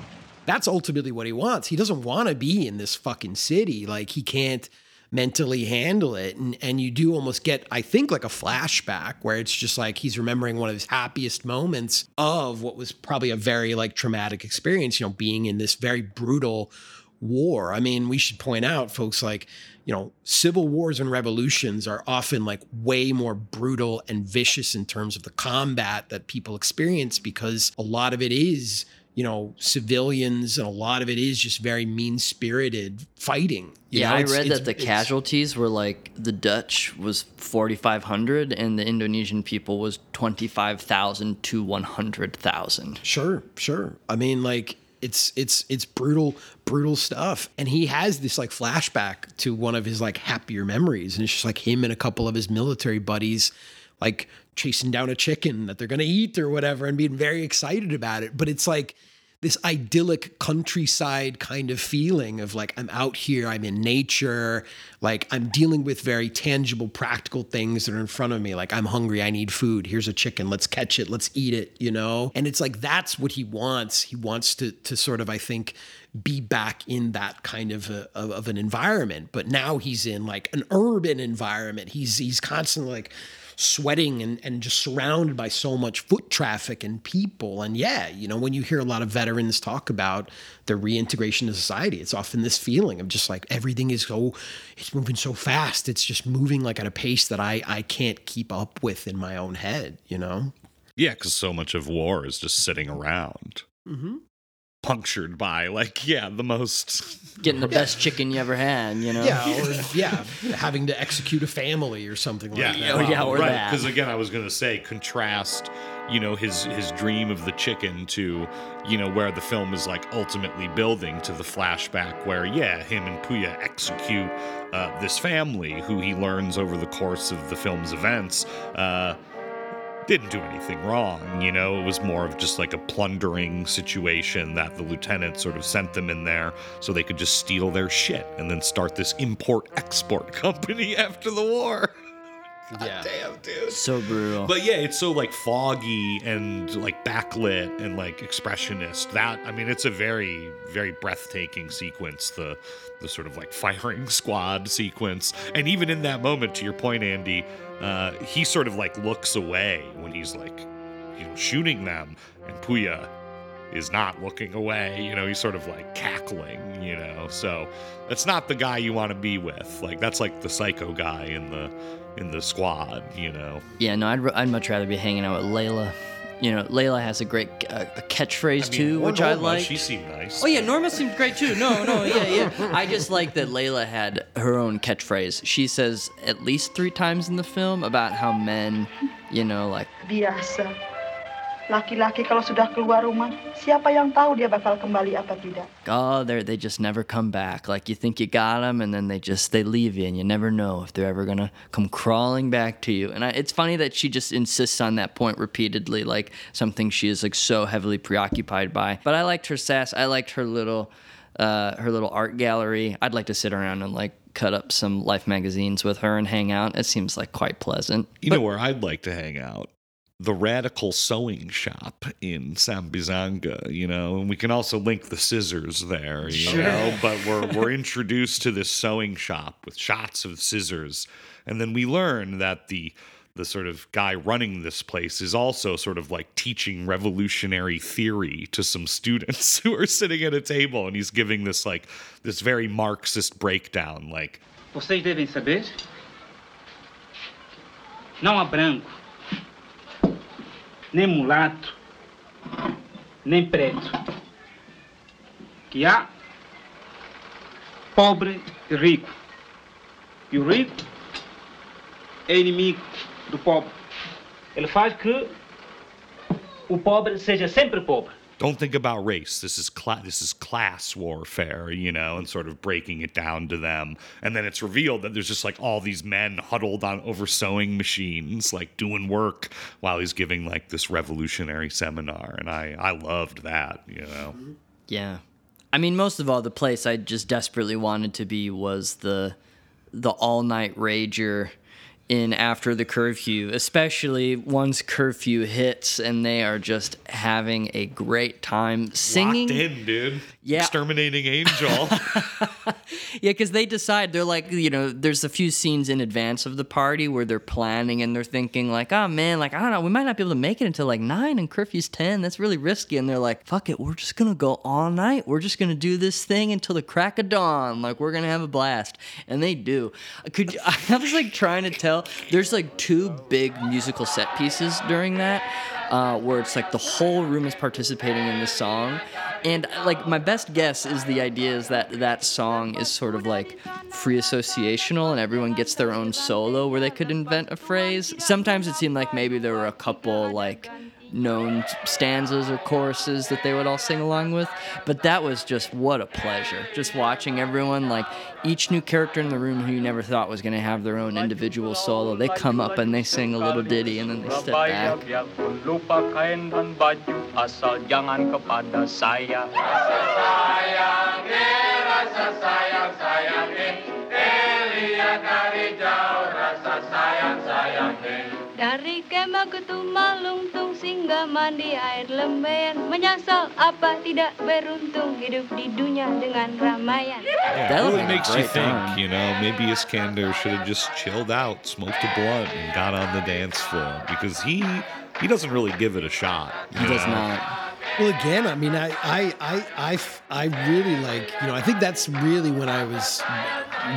[SPEAKER 1] that's ultimately what he wants. He doesn't want to be in this fucking city. Like he can't mentally handle it. And and you do almost get, I think, like a flashback where it's just like he's remembering one of his happiest moments of what was probably a very like traumatic experience, you know, being in this very brutal war. I mean, we should point out, folks, like, you know, civil wars and revolutions are often like way more brutal and vicious in terms of the combat that people experience because a lot of it is, you know, civilians and a lot of it is just very mean spirited fighting. You
[SPEAKER 2] yeah,
[SPEAKER 1] know,
[SPEAKER 2] I read that the casualties were like the Dutch was 4,500 and the Indonesian people was 25,000 to 100,000.
[SPEAKER 1] Sure, sure. I mean, like it's it's it's brutal brutal stuff. And he has this like flashback to one of his like happier memories. And it's just like him and a couple of his military buddies like chasing down a chicken that they're going to eat or whatever and being very excited about it. But it's like this idyllic countryside kind of feeling of like I'm out here, I'm in nature, like I'm dealing with very tangible, practical things that are in front of me. Like I'm hungry, I need food. Here's a chicken, let's catch it, let's eat it, you know? And it's like that's what he wants. He wants to to sort of, I think, be back in that kind of a, of, of an environment. But now he's in like an urban environment. He's he's constantly like sweating and, and just surrounded by so much foot traffic and people. And yeah, you know, when you hear a lot of veterans talk about their reintegration to society, it's often this feeling of just like everything is so, it's moving so fast. It's just moving like at a pace that I, I can't keep up with in my own head, you know?
[SPEAKER 3] Yeah, because so much of war is just sitting around.
[SPEAKER 1] Mm-hmm.
[SPEAKER 3] Punctured by, like, yeah, the most.
[SPEAKER 2] Getting the best chicken you ever had, you know?
[SPEAKER 1] Yeah, or yeah, having to execute a family or something like
[SPEAKER 3] Yeah,
[SPEAKER 1] that.
[SPEAKER 2] Oh, yeah, or
[SPEAKER 3] right. Because again, I was going to say contrast, you know, his his dream of the chicken to, you know, where the film is like ultimately building to the flashback where, yeah, him and Puya execute uh, this family who he learns over the course of the film's events. Uh, didn't do anything wrong, you know. It was more of just like a plundering situation that the lieutenant sort of sent them in there so they could just steal their shit and then start this import export company after the war.
[SPEAKER 1] Yeah.
[SPEAKER 3] Damn, dude.
[SPEAKER 2] So brutal.
[SPEAKER 3] But yeah, it's so like foggy and like backlit and like expressionist. That I mean, it's a very very breathtaking sequence. The the sort of like firing squad sequence, and even in that moment, to your point, Andy, uh, he sort of like looks away when he's like, you know, shooting them, and Puja is not looking away. You know, he's sort of like cackling. You know, so that's not the guy you want to be with. Like that's like the psycho guy in the in the squad. You know.
[SPEAKER 2] Yeah, no, I'd, I'd much rather be hanging out with Layla. You know, Layla has a great uh, a catchphrase
[SPEAKER 3] I mean,
[SPEAKER 2] too,
[SPEAKER 3] or
[SPEAKER 2] which I
[SPEAKER 3] Norma,
[SPEAKER 2] like.
[SPEAKER 3] She seemed nice.
[SPEAKER 2] Oh yeah, Norma seemed great too. No, no, yeah, yeah. I just like that Layla had her own catchphrase. She says at least three times in the film about how men, you know, like
[SPEAKER 11] Biasa. Laki-laki kalau sudah keluar rumah, siapa yang tahu dia bakal kembali apa tidak?
[SPEAKER 2] oh, they they just never come back. Like you think you got them, and then they just they leave you, and you never know if they're ever gonna come crawling back to you. And I, it's funny that she just insists on that point repeatedly, like something she is like so heavily preoccupied by. But I liked her sass. I liked her little, uh, her little art gallery. I'd like to sit around and like cut up some Life magazines with her and hang out. It seems like quite pleasant.
[SPEAKER 3] You know where I'd like to hang out? The Radical Sewing Shop in Sambizanga, you know, and we can also link the scissors there, you
[SPEAKER 2] Sure.
[SPEAKER 3] know, but we're we're introduced to this sewing shop with shots of scissors, and then we learn that the the sort of guy running this place is also sort of like teaching revolutionary theory to some students who are sitting at a table and he's giving this like this very marxist breakdown like
[SPEAKER 12] Vocês devem saber. Não há branco, nem mulato, nem preto. Que há pobre e rico. E o rico é inimigo do pobre. Ele faz que o pobre seja sempre pobre.
[SPEAKER 3] Don't think about race. This is cla- this is class warfare, you know, and sort of breaking it down to them. And then it's revealed that there's just like all these men huddled on over sewing machines, like doing work while he's giving like this revolutionary seminar. And I I loved that, you know.
[SPEAKER 2] Yeah. I mean, most of all, the place I just desperately wanted to be was the the all night rager in after the curfew, especially once curfew hits and they are just having a great time singing.
[SPEAKER 3] In, dude.
[SPEAKER 2] Yeah.
[SPEAKER 3] Exterminating Angel.
[SPEAKER 2] Yeah, because they decide they're like, you know, there's a few scenes in advance of the party where they're planning and they're thinking like, oh man, like I don't know, we might not be able to make it until like nine and curfew's ten. That's really risky. And they're like, fuck it, we're just gonna go all night. We're just gonna do this thing until the crack of dawn. Like we're gonna have a blast, and they do. Could you, I was like trying to tell? There's like two big musical set pieces during that. Uh, where it's like the whole room is participating in the song, and like my best guess is the idea is that that song is sort of like free associational and everyone gets their own solo where they could invent a phrase. Sometimes it seemed like maybe there were a couple like known stanzas or choruses that they would all sing along with. But that was just what a pleasure. Just watching everyone, like each new character in the room who you never thought was going to have their own individual solo, they come up and they sing a little ditty and then they step back.
[SPEAKER 13] Dari
[SPEAKER 14] kemah ke Tumalungtung singgah mandi air lembayan Menyesal apa tidak beruntung hidup di dunia dengan ramaian
[SPEAKER 3] Yeah,
[SPEAKER 2] That
[SPEAKER 3] really makes you think,
[SPEAKER 2] time.
[SPEAKER 3] you know, maybe Iskander should have just chilled out, smoked a blunt, and got on the dance floor because he he doesn't really give it a shot.
[SPEAKER 2] He does
[SPEAKER 3] know?
[SPEAKER 2] not.
[SPEAKER 1] Well, again, I mean, I, I, I, I, I really like, you know, I think that's really when I was,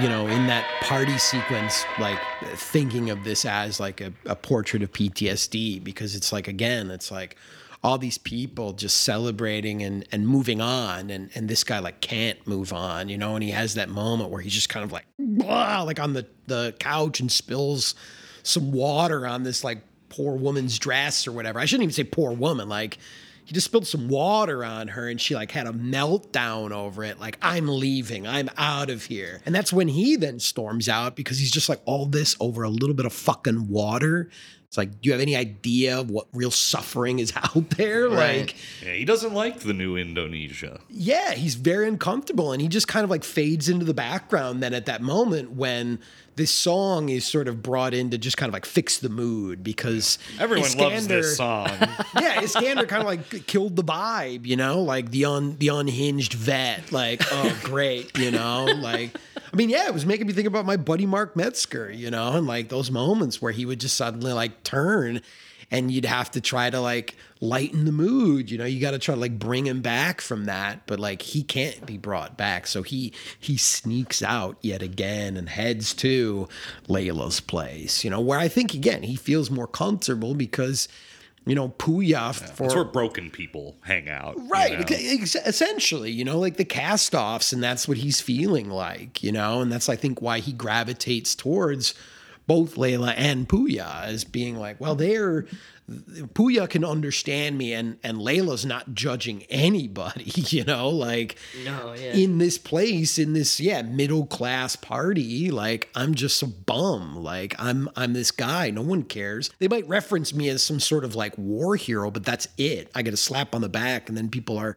[SPEAKER 1] you know, in that party sequence, like thinking of this as like a, a portrait of PTSD because it's like, again, it's like all these people just celebrating and, and moving on. And, and this guy like can't move on, you know, and he has that moment where he's just kind of like, blah, like on the, the couch and spills some water on this like poor woman's dress or whatever. I shouldn't even say poor woman. Like he just spilled some water on her and she like had a meltdown over it. Like, I'm leaving. I'm out of here. And that's when he then storms out because he's just like all this over a little bit of fucking water. It's like, do you have any idea of what real suffering is out there? Like,
[SPEAKER 3] Yeah, he doesn't like the new Indonesia.
[SPEAKER 1] yeah, he's very uncomfortable and he just kind of like fades into the background then at that moment when this song is sort of brought in to just kind of like fix the mood because
[SPEAKER 3] Everyone loves this song.
[SPEAKER 1] yeah, Iskandar kind of like killed the vibe, you know, like the un the unhinged vet. Like, oh great, you know, like I mean, yeah, it was making me think about my buddy Mark Metzger, you know, and like those moments where he would just suddenly like turn and you'd have to try to like lighten the mood, you know, you got to try to like bring him back from that, but like he can't be brought back. So he he sneaks out yet again and heads to Layla's place, you know, where I think again, he feels more comfortable because you know, Puja for
[SPEAKER 3] That's where broken people hang out. you
[SPEAKER 1] Right,
[SPEAKER 3] know?
[SPEAKER 1] ex- essentially, you know, like the cast-offs, and that's what he's feeling like, you know, and that's I think why he gravitates towards both Layla and Puja as being like, well, they're Puja can understand me, and and Layla's not judging anybody, you know, like
[SPEAKER 2] No, yeah.
[SPEAKER 1] in this place, in this yeah middle class party, like I'm just a bum, like I'm I'm this guy, no one cares. They might reference me as some sort of like war hero, but that's it. I get a slap on the back, and then people are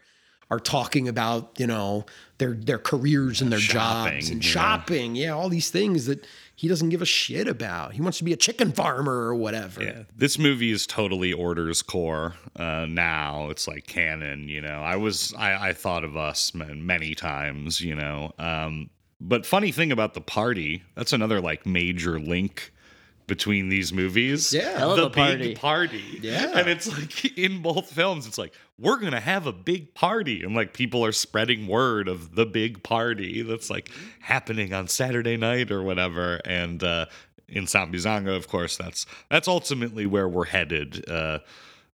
[SPEAKER 1] are talking about you know their their careers and their
[SPEAKER 3] Shopping,
[SPEAKER 1] jobs and
[SPEAKER 3] yeah.
[SPEAKER 1] shopping, yeah, all these things that he doesn't give a shit about. He wants to be a chicken farmer or whatever.
[SPEAKER 3] Yeah, this movie is totally orders core. Uh, now it's like canon. You know, I was I, I thought of us man, many times. You know, um, but funny thing about the party, that's another like major link between these movies.
[SPEAKER 1] Yeah.
[SPEAKER 2] Hell of
[SPEAKER 3] the
[SPEAKER 2] a party.
[SPEAKER 3] big party.
[SPEAKER 1] Yeah.
[SPEAKER 3] and it's like in both films, it's like we're gonna have a big party, and like people are spreading word of the big party that's like happening on Saturday night or whatever, and. uh in Sambizanga, of course, that's that's ultimately where we're headed. Uh,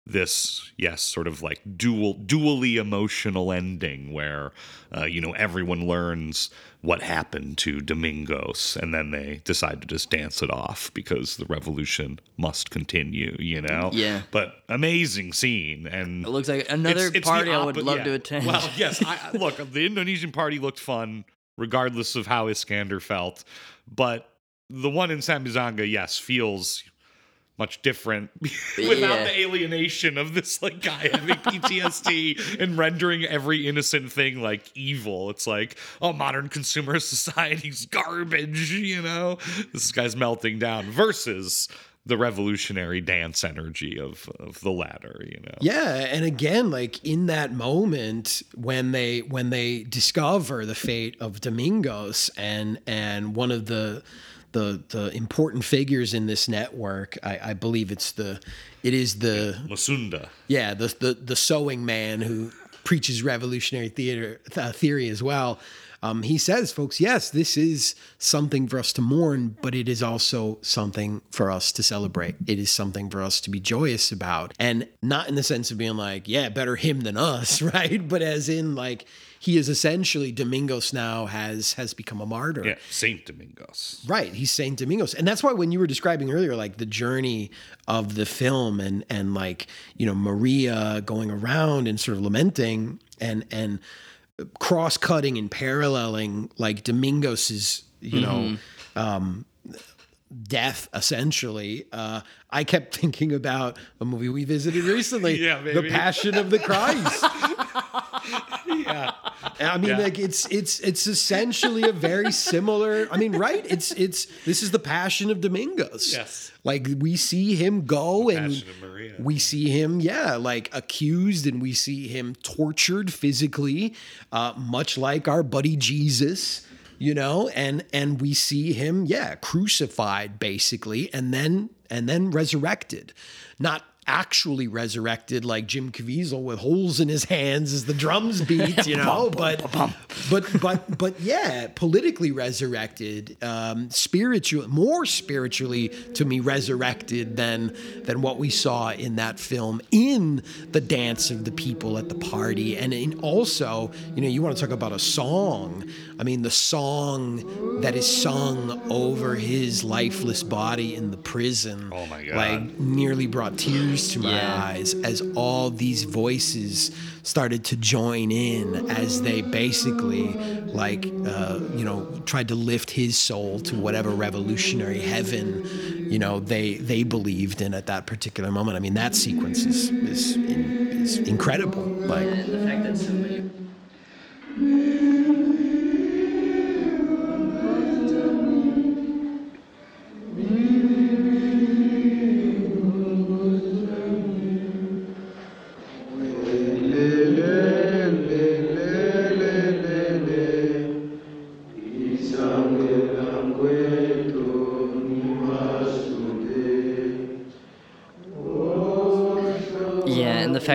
[SPEAKER 3] this, yes, sort of like dual, dually emotional ending where, uh, you know, everyone learns what happened to Domingos, and then they decide to just dance it off because the revolution must continue. You know,
[SPEAKER 2] Yeah.
[SPEAKER 3] But amazing scene, and
[SPEAKER 2] It looks like another
[SPEAKER 3] the
[SPEAKER 2] party I would love
[SPEAKER 3] yeah.
[SPEAKER 2] to attend.
[SPEAKER 3] Well, yes, I, I- look, the Indonesian party looked fun, regardless of how Iskandar felt, but the one in Sambizanga, yes, feels much different without
[SPEAKER 2] Yeah.
[SPEAKER 3] the alienation of this like guy having PTSD and rendering every innocent thing like evil. It's like, oh, modern consumer society's garbage, you know? This guy's melting down versus the revolutionary dance energy of of the latter, you know.
[SPEAKER 1] Yeah, and again, like in that moment when they when they discover the fate of Domingos and and one of the the the important figures in this network, I, I believe it's the it is the
[SPEAKER 3] Masunda.
[SPEAKER 1] yeah the the the sewing man who preaches revolutionary theater uh, theory as well. Um, he says, folks, yes, this is something for us to mourn, but it is also something for us to celebrate. It is something for us to be joyous about. And not in the sense of being like, yeah, better him than us, right? But as in like, he is essentially Domingos now has has become a martyr.
[SPEAKER 3] Yeah, Saint Domingos.
[SPEAKER 1] Right, he's Saint Domingos, and that's why when you were describing earlier, like the journey of the film, and and like you know Maria going around and sort of lamenting and and cross cutting and paralleling like Domingos's you know um, death essentially. Uh, I kept thinking about a movie we visited recently,
[SPEAKER 3] Yeah,
[SPEAKER 1] The. Passion of the Christ.
[SPEAKER 3] yeah.
[SPEAKER 1] I mean,
[SPEAKER 3] Yeah.
[SPEAKER 1] like it's it's it's essentially a very similar. I mean, right? It's it's this is the Passion of Domingos.
[SPEAKER 3] Yes.
[SPEAKER 1] Like we see him go and
[SPEAKER 3] of Maria.
[SPEAKER 1] we see him, yeah, like accused, and we see him tortured physically, uh, much like our buddy Jesus. You know, and and we see him, yeah, crucified basically, and then and then resurrected, not actually resurrected like Jim Caviezel with holes in his hands as the drums beat, you know, but but but but yeah, politically resurrected, um, spiritual, more spiritually to me resurrected than than what we saw in that film in the dance of the people at the party, and in also, you know, you want to talk about a song. I mean, the song that is sung over his lifeless body in the prison,
[SPEAKER 3] Oh my God.
[SPEAKER 1] like nearly brought tears to my
[SPEAKER 2] Yeah.
[SPEAKER 1] eyes as all these voices started to join in as they basically like uh, you know tried to lift his soul to whatever revolutionary heaven you know they they believed in at that particular moment i mean that sequence is is, is incredible like
[SPEAKER 2] the fact that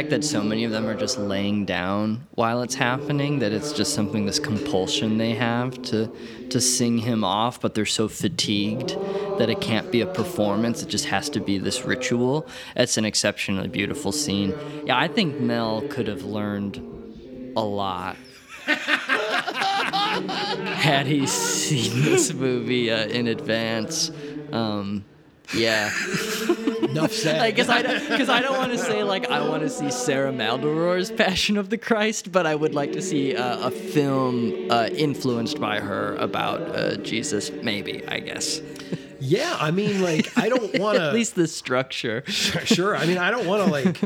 [SPEAKER 2] fact that so many of them are just laying down while it's happening, that it's just something this compulsion they have to to sing him off, but they're so fatigued that it can't be a performance. It just has to be this ritual. It's an exceptionally beautiful scene. Yeah, I think Mel could have learned a lot had he seen this movie uh, in advance. Um, yeah.
[SPEAKER 1] enough said
[SPEAKER 2] I guess I don't, because I don't want to say like I want to see Sarah Maldoror's Passion of the Christ, but I would like to see uh, a film uh, influenced by her about uh, Jesus. Maybe I guess.
[SPEAKER 1] Yeah i mean like i don't want to
[SPEAKER 2] At least the structure.
[SPEAKER 1] Sure, sure. I mean, I don't want to like,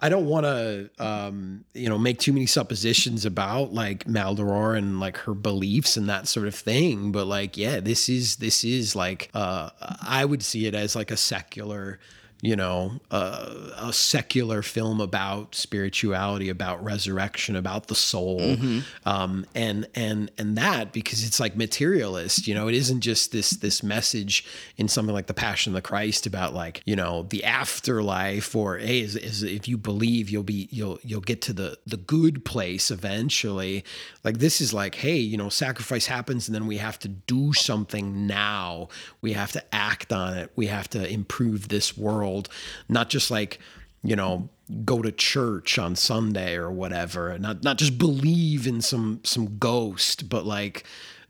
[SPEAKER 1] I don't want to, um, you know, make too many suppositions about like Maldoror and like her beliefs and that sort of thing. But like, yeah, this is this is like, uh, I would see it as like a secular, you know, uh, a secular film about spirituality, about resurrection, about the soul, um, and and and that because it's like materialist. You know, it isn't just this this message in something like the Passion of the Christ about like you know the afterlife or hey, is, is if you believe you'll be you'll you'll get to the the good place eventually. Like this is like hey, you know, sacrifice happens and then we have to do something now. We have to act on it. We have to improve this world, not just like you know go to church on Sunday or whatever not not just believe in some some ghost but like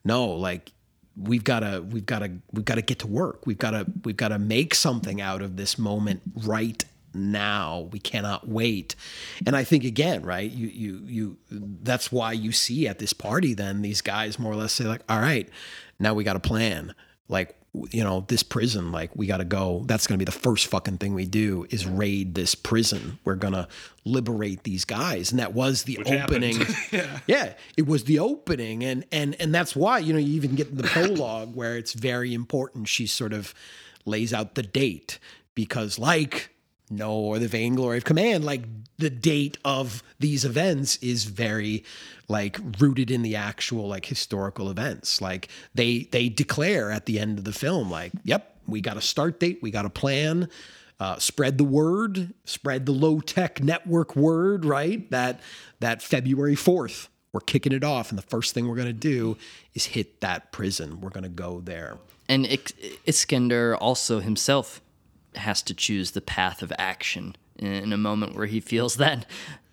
[SPEAKER 1] no like we've got to we've got to we've got to get to work. We've got to we've got to make something out of this moment right now. We cannot wait. And i think again right you you you that's why you see at this party then these guys more or less say like all right now we got a plan. Like you know this prison like we got to go. That's going to be the first fucking thing we do is raid this prison. We're going to liberate these guys. And that was the
[SPEAKER 3] Which
[SPEAKER 1] opening.
[SPEAKER 3] Yeah.
[SPEAKER 1] yeah it was the opening. And and and that's why you know you even get the prologue where it's very important. She sort of lays out the date because like no or the vainglory of command like the date of these events is very like rooted in the actual like historical events like they they declare at the end of the film like yep we got a start date we got a plan uh, spread the word spread the low tech network word right that that february 4th we're kicking it off, and the first thing we're gonna do is hit that prison. We're gonna go there.
[SPEAKER 2] And Iskandar also himself has to choose the path of action in a moment where he feels that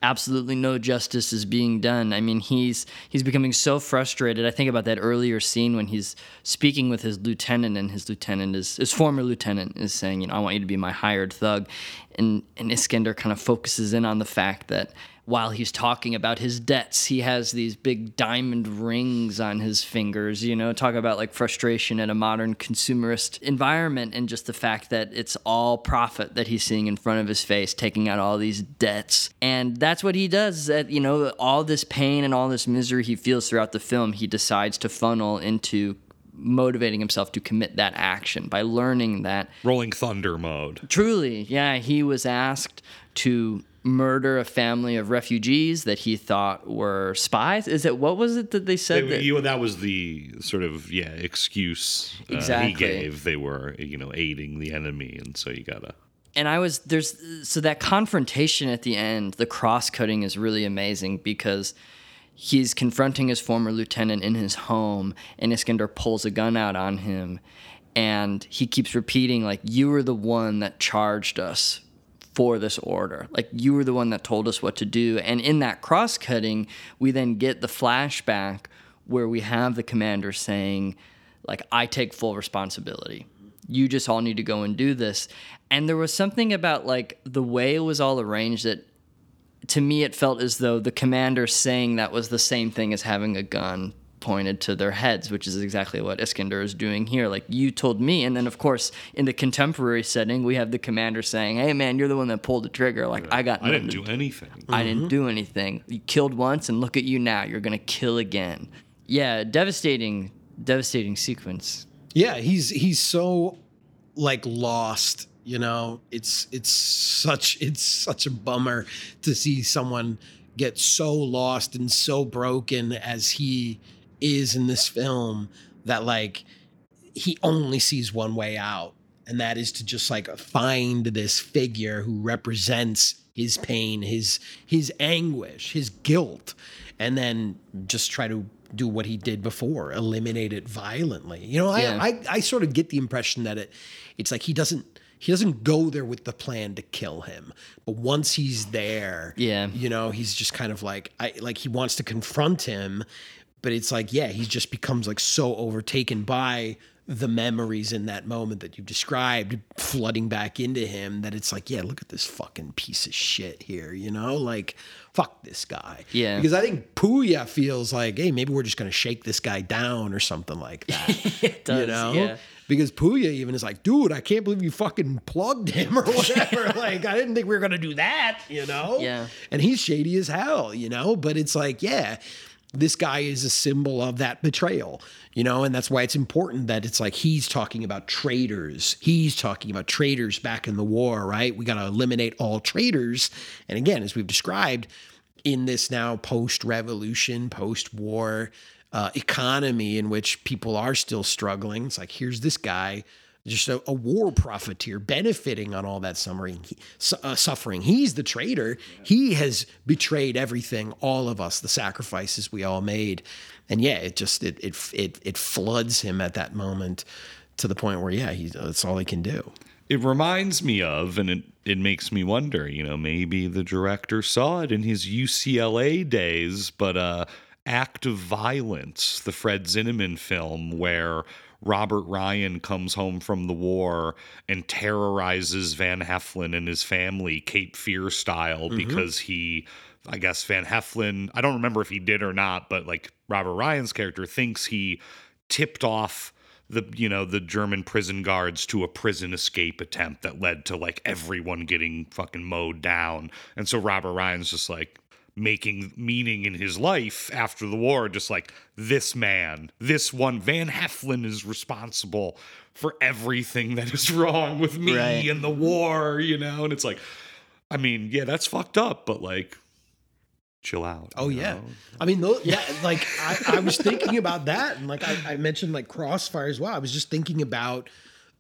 [SPEAKER 2] absolutely no justice is being done. I mean, he's he's becoming so frustrated. I think about that earlier scene when he's speaking with his lieutenant, and his lieutenant is his former lieutenant is saying, you know, I want you to be my hired thug, and and Iskandar kind of focuses in on the fact that while he's talking about his debts, he has these big diamond rings on his fingers. You know, talk about like frustration in a modern consumerist environment and just the fact that it's all profit that he's seeing in front of his face, taking out all these debts. And that's what he does. That, you know, all this pain and all this misery he feels throughout the film, he decides to funnel into motivating himself to commit that action by learning that
[SPEAKER 3] rolling thunder mode
[SPEAKER 2] truly yeah he was asked to murder a family of refugees that he thought were spies. Is it what was it that they said?
[SPEAKER 3] They,
[SPEAKER 2] that,
[SPEAKER 3] you, that was the sort of yeah excuse uh,
[SPEAKER 2] exactly.
[SPEAKER 3] he gave. They were you know aiding the enemy, and so you gotta.
[SPEAKER 2] And I was there's so that confrontation at the end, the cross cutting is really amazing because he's confronting his former lieutenant in his home, and Iskandar pulls a gun out on him, and he keeps repeating like, "You were the one that charged us for this order. Like you were the one that told us what to do. And in that cross cutting, we then get the flashback where we have the commander saying, like, I take full responsibility. You just all need to go and do this. And there was something about like the way it was all arranged that to me it felt as though the commander saying that was the same thing as having a gun pointed to their heads, which is exactly what Iskandar is doing here. Like you told me, and then of course in the contemporary setting, we have the commander saying, "Hey man, you're the one that pulled the trigger. Like I got.
[SPEAKER 3] I didn't do anything.
[SPEAKER 2] I didn't mm-hmm. do anything. You killed once, and look at you now. You're gonna kill again. Yeah, devastating, devastating sequence.
[SPEAKER 1] Yeah, he's he's so like lost. You know, it's it's such it's such a bummer to see someone get so lost and so broken as he is in this film that like he only sees one way out and that is to just like find this figure who represents his pain his his anguish his guilt and then just try to do what he did before eliminate it violently you know
[SPEAKER 2] Yeah.
[SPEAKER 1] I, I i sort of get the impression that it it's like he doesn't he doesn't go there with the plan to kill him but once he's there
[SPEAKER 2] Yeah.
[SPEAKER 1] you know he's just kind of like i like he wants to confront him but it's like yeah he just becomes like so overtaken by the memories in that moment that you've described flooding back into him that it's like yeah look at this fucking piece of shit here you know like fuck this guy
[SPEAKER 2] Yeah.
[SPEAKER 1] because i think puja feels like hey maybe we're just gonna shake this guy down or something like that
[SPEAKER 2] It does,
[SPEAKER 1] you know
[SPEAKER 2] yeah.
[SPEAKER 1] because Puja even is like, dude, I can't believe you fucking plugged him or whatever. like, I didn't think we were gonna do that, you know?
[SPEAKER 2] Yeah.
[SPEAKER 1] And he's shady as hell, you know? But it's like, yeah, this guy is a symbol of that betrayal, you know? And that's why it's important that it's like he's talking about traitors. He's talking about traitors back in the war, right? We gotta eliminate all traitors. And again, as we've described, in this now post revolution, post war uh, economy in which people are still struggling. It's like, here's this guy, just a, a war profiteer benefiting on all that suffering. He, uh, suffering. He's the traitor. He has betrayed everything, all of us, the sacrifices we all made. And yeah, it just, it, it, it, it floods him at that moment to the point where, yeah, he's, that's all he can do.
[SPEAKER 3] It reminds me of, and it, it makes me wonder, you know, maybe the director saw it in his UCLA days, but uh, Act of Violence, the Fred Zinnemann film, where Robert Ryan comes home from the war and terrorizes Van Heflin and his family, Cape Fear style,
[SPEAKER 1] Mhm.
[SPEAKER 3] because he. I guess Van Heflin, I don't remember if he did or not, but like Robert Ryan's character thinks he tipped off the you know the German prison guards to a prison escape attempt that led to like everyone getting fucking mowed down. And so Robert Ryan's just like making meaning in his life after the war just like this man, this one Van Heflin is responsible for everything that is wrong with me
[SPEAKER 2] Right.
[SPEAKER 3] and the war, you know? And it's like I mean, yeah, that's fucked up, but like chill out.
[SPEAKER 1] Oh yeah,
[SPEAKER 3] know?
[SPEAKER 1] I mean, tho- yeah, like I, I was thinking about that, and like I, I mentioned, like Crossfire as well. I was just thinking about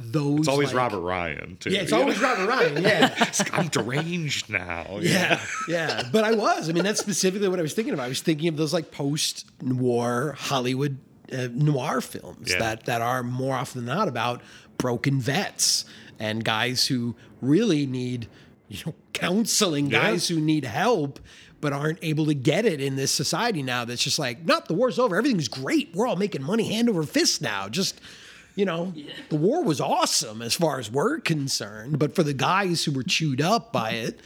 [SPEAKER 1] those.
[SPEAKER 3] It's always
[SPEAKER 1] like-
[SPEAKER 3] Robert Ryan, too.
[SPEAKER 1] Yeah, it's always
[SPEAKER 3] know?
[SPEAKER 1] Robert Ryan. Yeah.
[SPEAKER 3] I'm deranged now.
[SPEAKER 1] Yeah, yeah. But I was. I mean, that's specifically what I was thinking of. I was thinking of those like post-war Hollywood uh, noir films
[SPEAKER 3] Yeah.
[SPEAKER 1] that that are more often than not about broken vets and guys who really need, you know, counseling.
[SPEAKER 3] Yeah.
[SPEAKER 1] Guys who need help. But aren't able to get it in this society now. That's just like, not the war's over. Everything's great. We're all making money hand over fist now. Just you know, the war was awesome as far as we're concerned, but for the guys who were chewed up by it,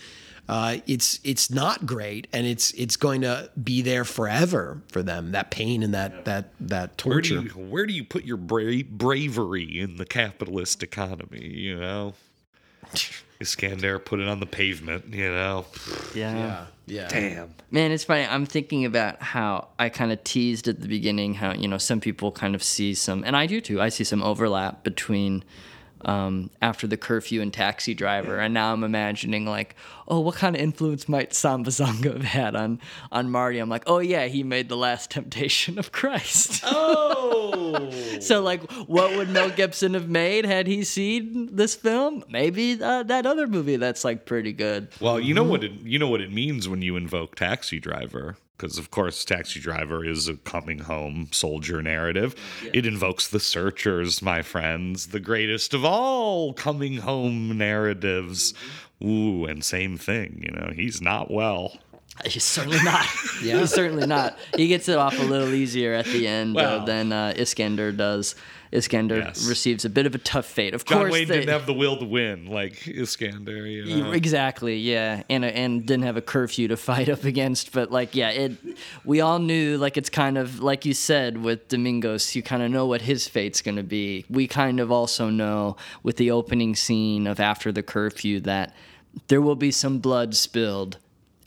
[SPEAKER 1] uh, it's it's not great, and it's it's going to be there forever for them. That pain and that that that
[SPEAKER 3] Where do
[SPEAKER 1] torture.
[SPEAKER 3] you where do you put your bra- bravery in the capitalist economy? You know, Iskandar put it on the pavement. You know,
[SPEAKER 2] Yeah.
[SPEAKER 1] yeah.
[SPEAKER 3] Damn.
[SPEAKER 2] Man, it's funny. I'm thinking about how I kind of teased at the beginning how, you know, some people kind of see some, and I do too, I see some overlap between um, After the Curfew and Taxi Driver. And now I'm imagining, like, oh, what kind of influence might Samba Sambizanga have had on, on Marty? I'm like, oh, yeah, he made The Last Temptation of Christ.
[SPEAKER 3] Oh.
[SPEAKER 2] so, like, what would Mel Gibson have made had he seen this film? Maybe uh, that other movie that's, like, pretty good.
[SPEAKER 3] Well, you know what it you know what it means when you invoke Taxi Driver, because of course Taxi Driver is a coming home soldier narrative. It invokes the Searchers, my friends, the greatest of all coming home narratives. Ooh, and same thing, you know, he's not well.
[SPEAKER 2] He's certainly not.
[SPEAKER 1] Yeah.
[SPEAKER 2] He's certainly not. He gets it off a little easier at the end
[SPEAKER 3] Well.
[SPEAKER 2] uh, than uh, Iskandar does. Iskandar
[SPEAKER 3] Yes.
[SPEAKER 2] receives a bit of a tough fate. Of
[SPEAKER 3] John
[SPEAKER 2] course,
[SPEAKER 3] Wayne
[SPEAKER 2] they-
[SPEAKER 3] didn't have the will to win like Iskandar, you know.
[SPEAKER 2] Exactly, yeah, and and didn't have a curfew to fight up against, but like, yeah, it. We all knew, like, it's kind of like you said with Domingos. You kind of know what his fate's going to be. We kind of also know with the opening scene of after the curfew that there will be some blood spilled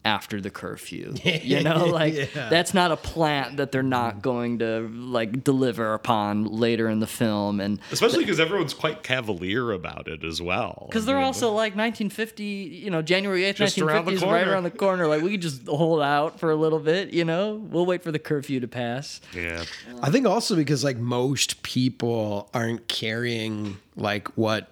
[SPEAKER 2] after the curfew. You know, like
[SPEAKER 1] Yeah.
[SPEAKER 2] that's not a plant that they're not mm. going to like deliver upon later in the film, and
[SPEAKER 3] Especially because everyone's quite cavalier about it as well.
[SPEAKER 2] because they're also like 1950, you know, January 8th, 1950 is right around the corner. Like, we could just hold out for a little bit, you know? We'll wait for the curfew to pass.
[SPEAKER 3] Yeah.
[SPEAKER 1] I think also because like most people aren't carrying like what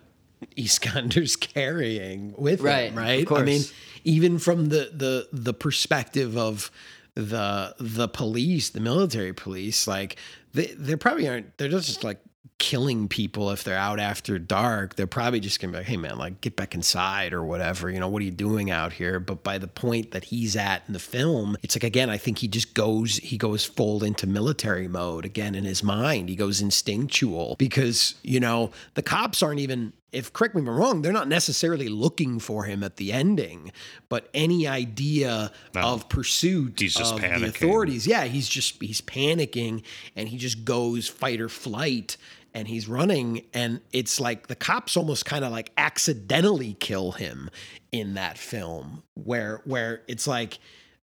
[SPEAKER 1] Iskandar's carrying with
[SPEAKER 2] Right,
[SPEAKER 1] him,
[SPEAKER 2] of
[SPEAKER 1] right? I
[SPEAKER 2] course.
[SPEAKER 1] mean, even from the the the perspective of the the police, the military police, like they they probably aren't. They're just like killing people if they're out after dark. They're probably just gonna be like, hey man, like get back inside or whatever. You know, what are you doing out here? But by the point that he's at in the film, it's like again, I think he just goes he goes full into military mode again in his mind. He goes instinctual because, you know, the cops aren't even if correct me if I'm wrong, they're not necessarily looking for him at the ending, but any idea of pursuit
[SPEAKER 3] He's just
[SPEAKER 1] of
[SPEAKER 3] panicking.
[SPEAKER 1] the authorities, yeah, he's just he's panicking and he just goes fight or flight and he's running and it's like the cops almost kind of like accidentally kill him in that film where where it's like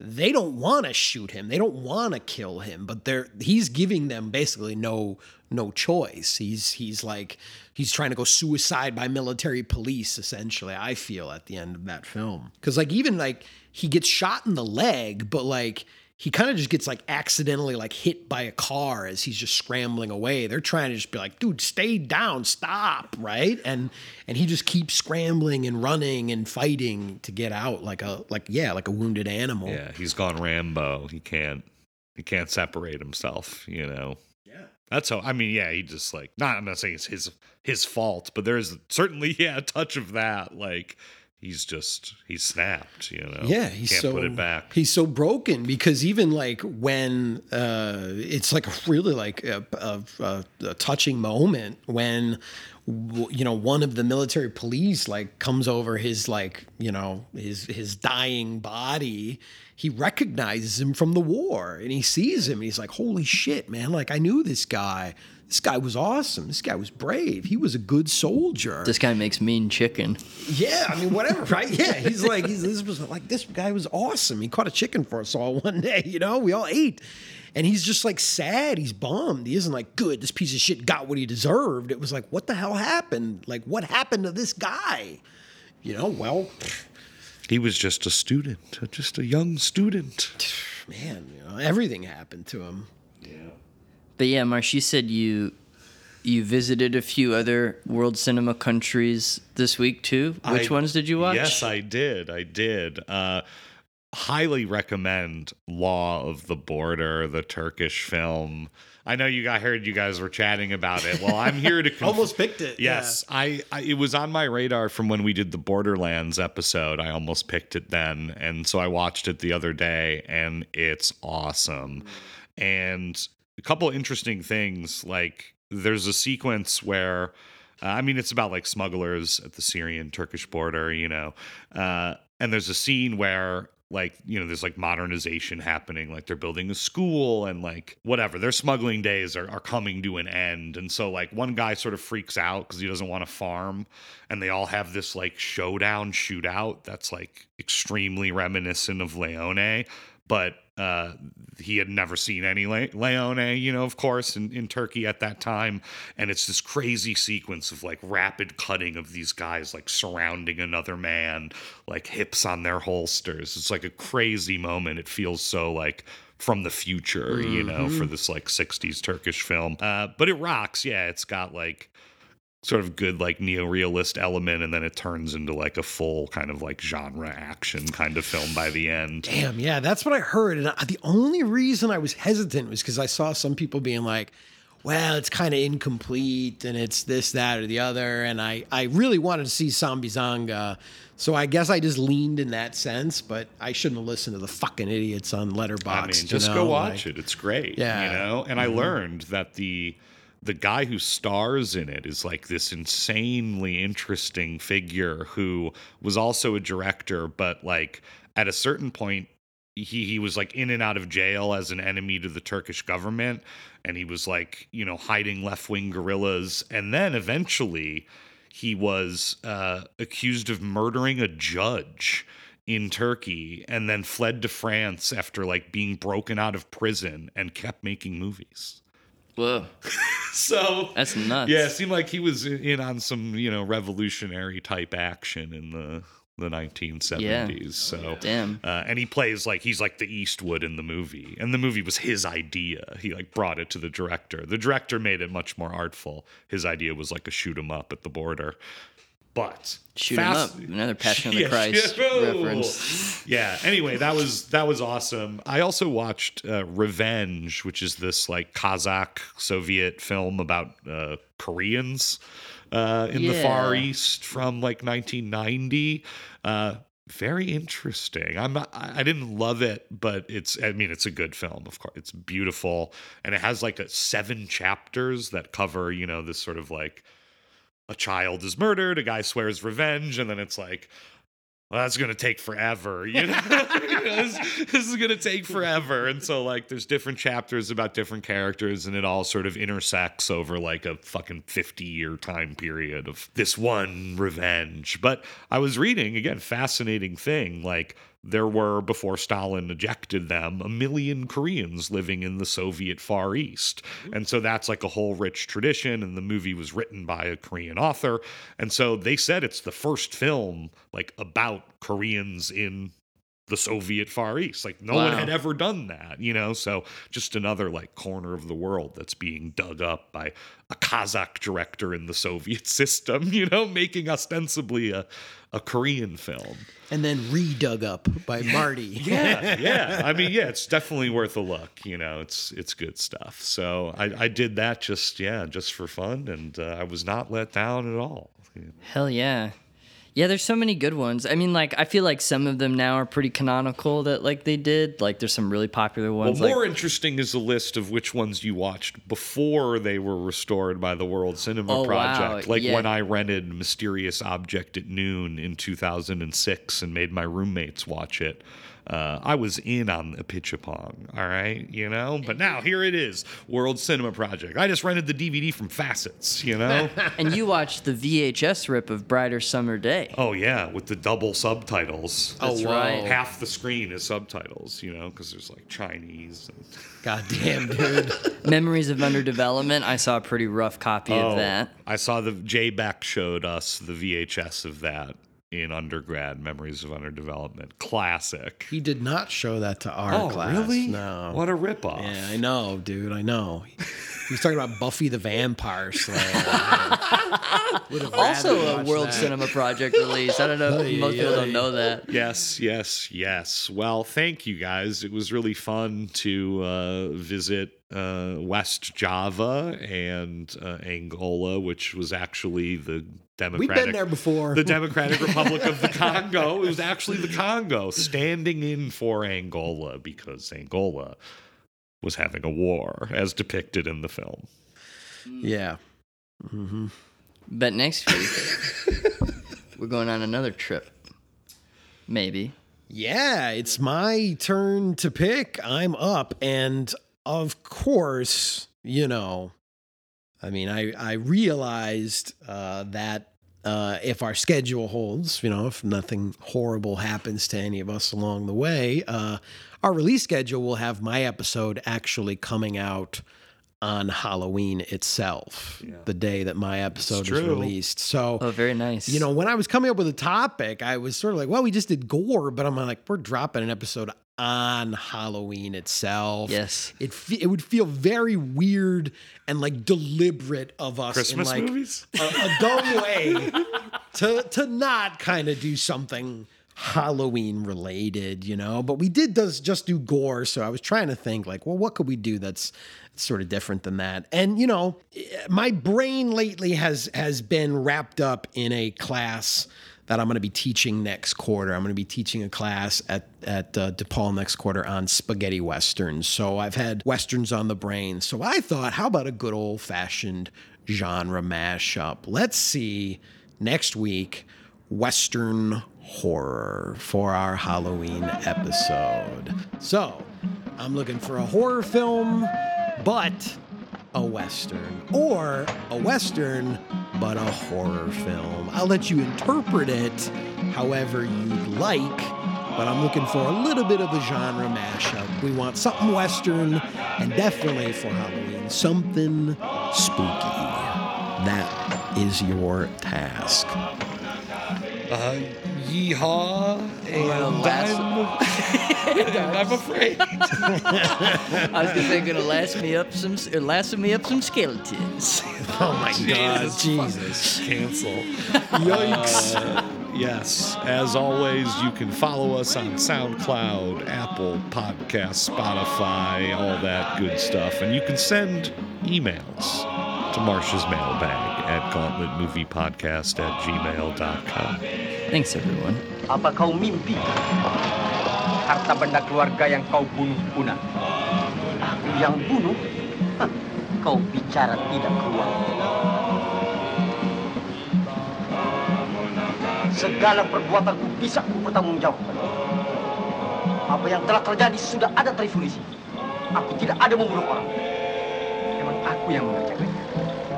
[SPEAKER 1] they don't want to shoot him. They don't want to kill him, but they're he's giving them basically no no choice. He's he's like he's trying to go suicide by military police essentially. I feel at the end of that film. Cuz like even like he gets shot in the leg, but like he kind of just gets like accidentally like hit by a car as he's just scrambling away. They're trying to just be like, dude, stay down, stop, right? And and he just keeps scrambling and running and fighting to get out like a like yeah, like a wounded animal.
[SPEAKER 3] Yeah, he's gone Rambo. He can't he can't separate himself, you know. That's how I mean, yeah, he just like not I'm not saying it's his his fault, but there's certainly yeah, a touch of that. Like he's just he's snapped, you know.
[SPEAKER 1] Yeah, he's
[SPEAKER 3] can't
[SPEAKER 1] so
[SPEAKER 3] put it back.
[SPEAKER 1] He's so broken because even like when uh, it's like really like a, a, a, a touching moment when you know one of the military police like comes over his like you know his his dying body. He recognizes him from the war and he sees him and he's like, "Holy shit, man! Like I knew this guy." This guy was awesome. This guy was brave. He was a good soldier.
[SPEAKER 2] This guy makes mean chicken.
[SPEAKER 1] Yeah, I mean, whatever, right? Yeah, he's like, he's, this was like, this guy was awesome. He caught a chicken for us all one day, you know, we all ate. And he's just like sad. He's bummed. He isn't like, good, this piece of shit got what he deserved. It was like, what the hell happened? Like, what happened to this guy? You know, well,
[SPEAKER 3] He was just a student, just a young student.
[SPEAKER 1] man, you know, everything happened to him. Yeah.
[SPEAKER 2] But yeah, Marsh, you said you you visited a few other world cinema countries this week too. Which
[SPEAKER 3] I-
[SPEAKER 2] ones did you watch?
[SPEAKER 3] Yes, I did. I did. Uh, highly recommend Law of the Border, the Turkish film. I know you I heard you guys were chatting about it. Well, I'm here to conf-
[SPEAKER 1] Almost picked it.
[SPEAKER 3] Yes, I, I it was on my radar from when we did the Borderlands episode. I almost picked it then, and so I watched it the other day, and it's awesome. And a couple interesting things, like there's a sequence where, uh, I mean, it's about like smugglers at the Syrian Turkish border, you know, uh, and there's a scene where like you know there's like modernization happening like they're building a school and like whatever their smuggling days are, are coming to an end. And so like one guy sort of freaks out because he doesn't want to farm and they all have this like showdown shootout that's like extremely reminiscent of leone but uh, he had never seen any Le- Leone, you know, of course, in, in Turkey at that time. And it's this crazy sequence of like rapid cutting of these guys like surrounding another man, like hips on their holsters. It's like a crazy moment. It feels so like from the future, you know, for
[SPEAKER 1] Mhm.
[SPEAKER 3] this like 60s Turkish film. Uh, but it rocks. Yeah, it's got like sort of good like neo-realist element and then it turns into like a full kind of like genre action kind of film by the end
[SPEAKER 1] Damn, yeah, that's what I heard. And I, the only reason I was hesitant was because I saw some people being like, well, it's kind of incomplete and it's this, that, or the other. And I, I really wanted to see Sambizanga. So I guess I just leaned in that sense, but I shouldn't have listened to the fucking idiots on Letterboxd.
[SPEAKER 3] I mean,
[SPEAKER 1] you
[SPEAKER 3] just
[SPEAKER 1] know,
[SPEAKER 3] go watch
[SPEAKER 1] like-
[SPEAKER 3] it. It's great.
[SPEAKER 1] Yeah.
[SPEAKER 3] You know? And I
[SPEAKER 1] Mhm.
[SPEAKER 3] learned that the the guy who stars in it is like this insanely interesting figure who was also a director, but like at a certain point he he was like in and out of jail as an enemy to the Turkish government and he was like, you know, hiding left-wing guerrillas and then eventually he was uh, accused of murdering a judge in Turkey and then fled to France after like being broken out of prison and kept making movies.
[SPEAKER 2] Whoa.
[SPEAKER 3] so
[SPEAKER 2] that's nuts.
[SPEAKER 3] Yeah, it seemed like he was in on some, you know, revolutionary type action in the the 1970s. So
[SPEAKER 2] Damn.
[SPEAKER 3] uh, and he plays like he's like the Eastwood in the movie, and the movie was his idea. He like brought it to the director. The director made it much more artful. His idea was like a shoot 'em up at the border. But
[SPEAKER 2] Shoot 'em up. Another Passion of the Christ
[SPEAKER 3] yeah. Oh.
[SPEAKER 2] reference.
[SPEAKER 3] Yeah. Anyway, that was that was awesome. I also watched uh, Revenge, which is this like Kazakh Soviet film about uh, Koreans uh, in the Far East from like 1990. Uh, very interesting. I'm not. I I didn't love it, but it's. I mean, it's a good film. Of course, it's beautiful, and it has like a seven chapters that cover you know this sort of like a child is murdered, a guy swears revenge, and then it's like, well, that's gonna take forever. You know, this, this is gonna take forever. And so like there's different chapters about different characters, and it all sort of intersects over like a fucking 50 year time period of this one revenge. But I was reading again, fascinating thing, like there were before Stalin ejected them a million Koreans living in the Soviet Far East. And so that's like a whole rich tradition and the movie was written by a Korean author. And so they said it's the first film like about Koreans in the Soviet Far East. Like no one had ever done that, you know? So just another like corner of the world that's being dug up by a Kazakh director in the Soviet system, you know, making ostensibly a, a Korean film.
[SPEAKER 1] and then redug up by Marty.
[SPEAKER 3] Yeah, yeah. I mean, yeah, it's definitely worth a look. You know, it's it's good stuff. So I, I did that just yeah, just for fun, and uh, I was not let down at all.
[SPEAKER 2] Hell yeah. Yeah, there's so many good ones. I mean, like I feel like some of them now are pretty canonical that like they did. Like there's some really popular ones.
[SPEAKER 3] Well, more
[SPEAKER 2] like,
[SPEAKER 3] interesting is the list of which ones you watched before they were restored by the World Cinema
[SPEAKER 2] Oh, wow,
[SPEAKER 3] Project. Like
[SPEAKER 2] yeah.
[SPEAKER 3] when I rented Mysterious Object at Noon in 2006 and made my roommates watch it. Uh, I was in on Apichatpong, all right, you know. But now here it is, World Cinema Project. I just rented the DVD from Facets, you know.
[SPEAKER 2] and you watched the VHS rip of Brighter Summer Day.
[SPEAKER 3] Oh yeah, with the double subtitles.
[SPEAKER 2] That's Oh, wow. right.
[SPEAKER 3] Half the screen is subtitles, you know, because there's like Chinese. And...
[SPEAKER 1] God damn, dude.
[SPEAKER 2] Memories of Underdevelopment. I saw a pretty rough copy
[SPEAKER 3] Oh,
[SPEAKER 2] of that.
[SPEAKER 3] I saw the Jay Beck showed us the VHS of that in undergrad. Memories of Underdevelopment, classic.
[SPEAKER 1] He did not show that to our
[SPEAKER 3] Oh,
[SPEAKER 1] class.
[SPEAKER 3] really?
[SPEAKER 1] No.
[SPEAKER 3] What a ripoff.
[SPEAKER 1] Yeah, I know, dude. I know. He was talking about Buffy the Vampire Slayer. Would have rather
[SPEAKER 2] Also a World
[SPEAKER 1] that.
[SPEAKER 2] Cinema Project release. I don't know if most people don't know that.
[SPEAKER 3] Yes, yes, yes. Well, thank you guys. It was really fun to uh, visit uh, West Java and uh, Angola, which was actually the Democratic.
[SPEAKER 1] We've been there before.
[SPEAKER 3] The Democratic Republic of the Congo. It was actually the Congo standing in for Angola because Angola was having a war, as depicted in the film.
[SPEAKER 1] Yeah. Mm-hmm.
[SPEAKER 2] But next week, we're going on another trip. Maybe.
[SPEAKER 1] Yeah, it's my turn to pick. I'm up. And of course, you know, I mean, I, I realized uh, that uh, if our schedule holds, you know, if nothing horrible happens to any of us along the way, uh, our release schedule will have my episode actually coming out on Halloween itself, the day that my episode
[SPEAKER 2] was
[SPEAKER 1] released. So,
[SPEAKER 2] Oh, very nice.
[SPEAKER 1] you know, when I was coming up with a topic, I was sort of like, well, we just did gore, but I'm like, we're dropping an episode on Halloween itself.
[SPEAKER 2] Yes.
[SPEAKER 1] It fe- it would feel very weird and like deliberate of us
[SPEAKER 3] Christmas
[SPEAKER 1] in like
[SPEAKER 3] movies?
[SPEAKER 1] a, a dumb way to to not kind of do something Halloween related, you know. But we did does just do gore, so I was trying to think like, well, what could we do that's sort of different than that? And you know, my brain lately has has been wrapped up in a class that I'm going to be teaching next quarter. I'm going to be teaching a class at at uh, DePaul next quarter on spaghetti westerns. So I've had westerns on the brain. So I thought, how about a good old fashioned genre mashup? Let's see next week western horror for our Halloween episode. So I'm looking for a horror film, but a western, or a western but a horror film. I'll let you interpret it however you'd like, but I'm looking for a little bit of a genre mashup. We want something western, and definitely for Halloween, something spooky. That is your task.
[SPEAKER 3] Uh, yeehaw, and I'm, and I'm afraid.
[SPEAKER 2] I was gonna say, gonna last me up some, or last me up some skeletons.
[SPEAKER 1] Oh my God,
[SPEAKER 3] Jesus. Cancel.
[SPEAKER 1] Yikes.
[SPEAKER 3] Uh, yes. As always, you can follow us on SoundCloud, Apple Podcasts, Spotify, all that good stuff. And you can send emails to Marsha's mailbag at gauntletmoviepodcast at gmail.com.
[SPEAKER 2] Thanks, everyone.
[SPEAKER 15] Apa kau mimpi? Harta benda keluarga yang kau bunuh punah. Aku yang bunuh? Hah, Kau bicara tidak keluar. Segala perbuatanku bisa ku pertanggungjawabkan. Apa yang telah terjadi sudah ada tertulis. Aku tidak ada membunuh orang. Memang aku yang mengerjakannya.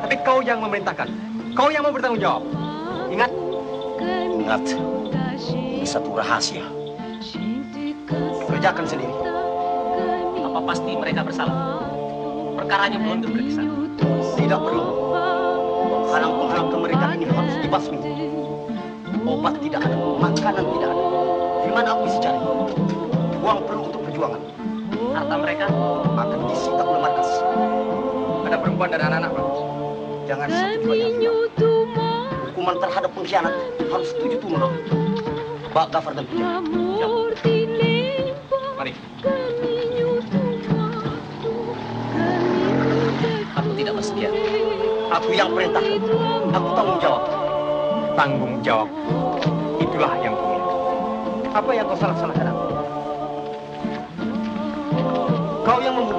[SPEAKER 15] Tapi kau yang memerintahkan. Kau yang mau bertanggung jawab. Ingat. Ingat. Ini satu rahasia. Kerjakan sendiri. Apa pasti mereka bersalah? Perkaranya belum terperiksa. Tidak perlu. Penghalang-penghalang kemerdekaan ini harus dibasmi. Obat tidak ada, makanan tidak ada. Di mana aku bisa cari? Uang perlu untuk perjuangan. Harta mereka akan disita oleh markas. Ada perempuan dan anak-anak, Bang. Jangan satu banyak Hukuman terhadap pengkhianat harus tujuh tumbuh. Pak Gafar dan Puja. Mari. Aku tidak bersedia. Aku yang perintahkan. Aku tanggung jawab. Tanggung jawab. Itulah yang kumiliki. Apa yang kau salah-salahkan aku? Kau yang membunuh.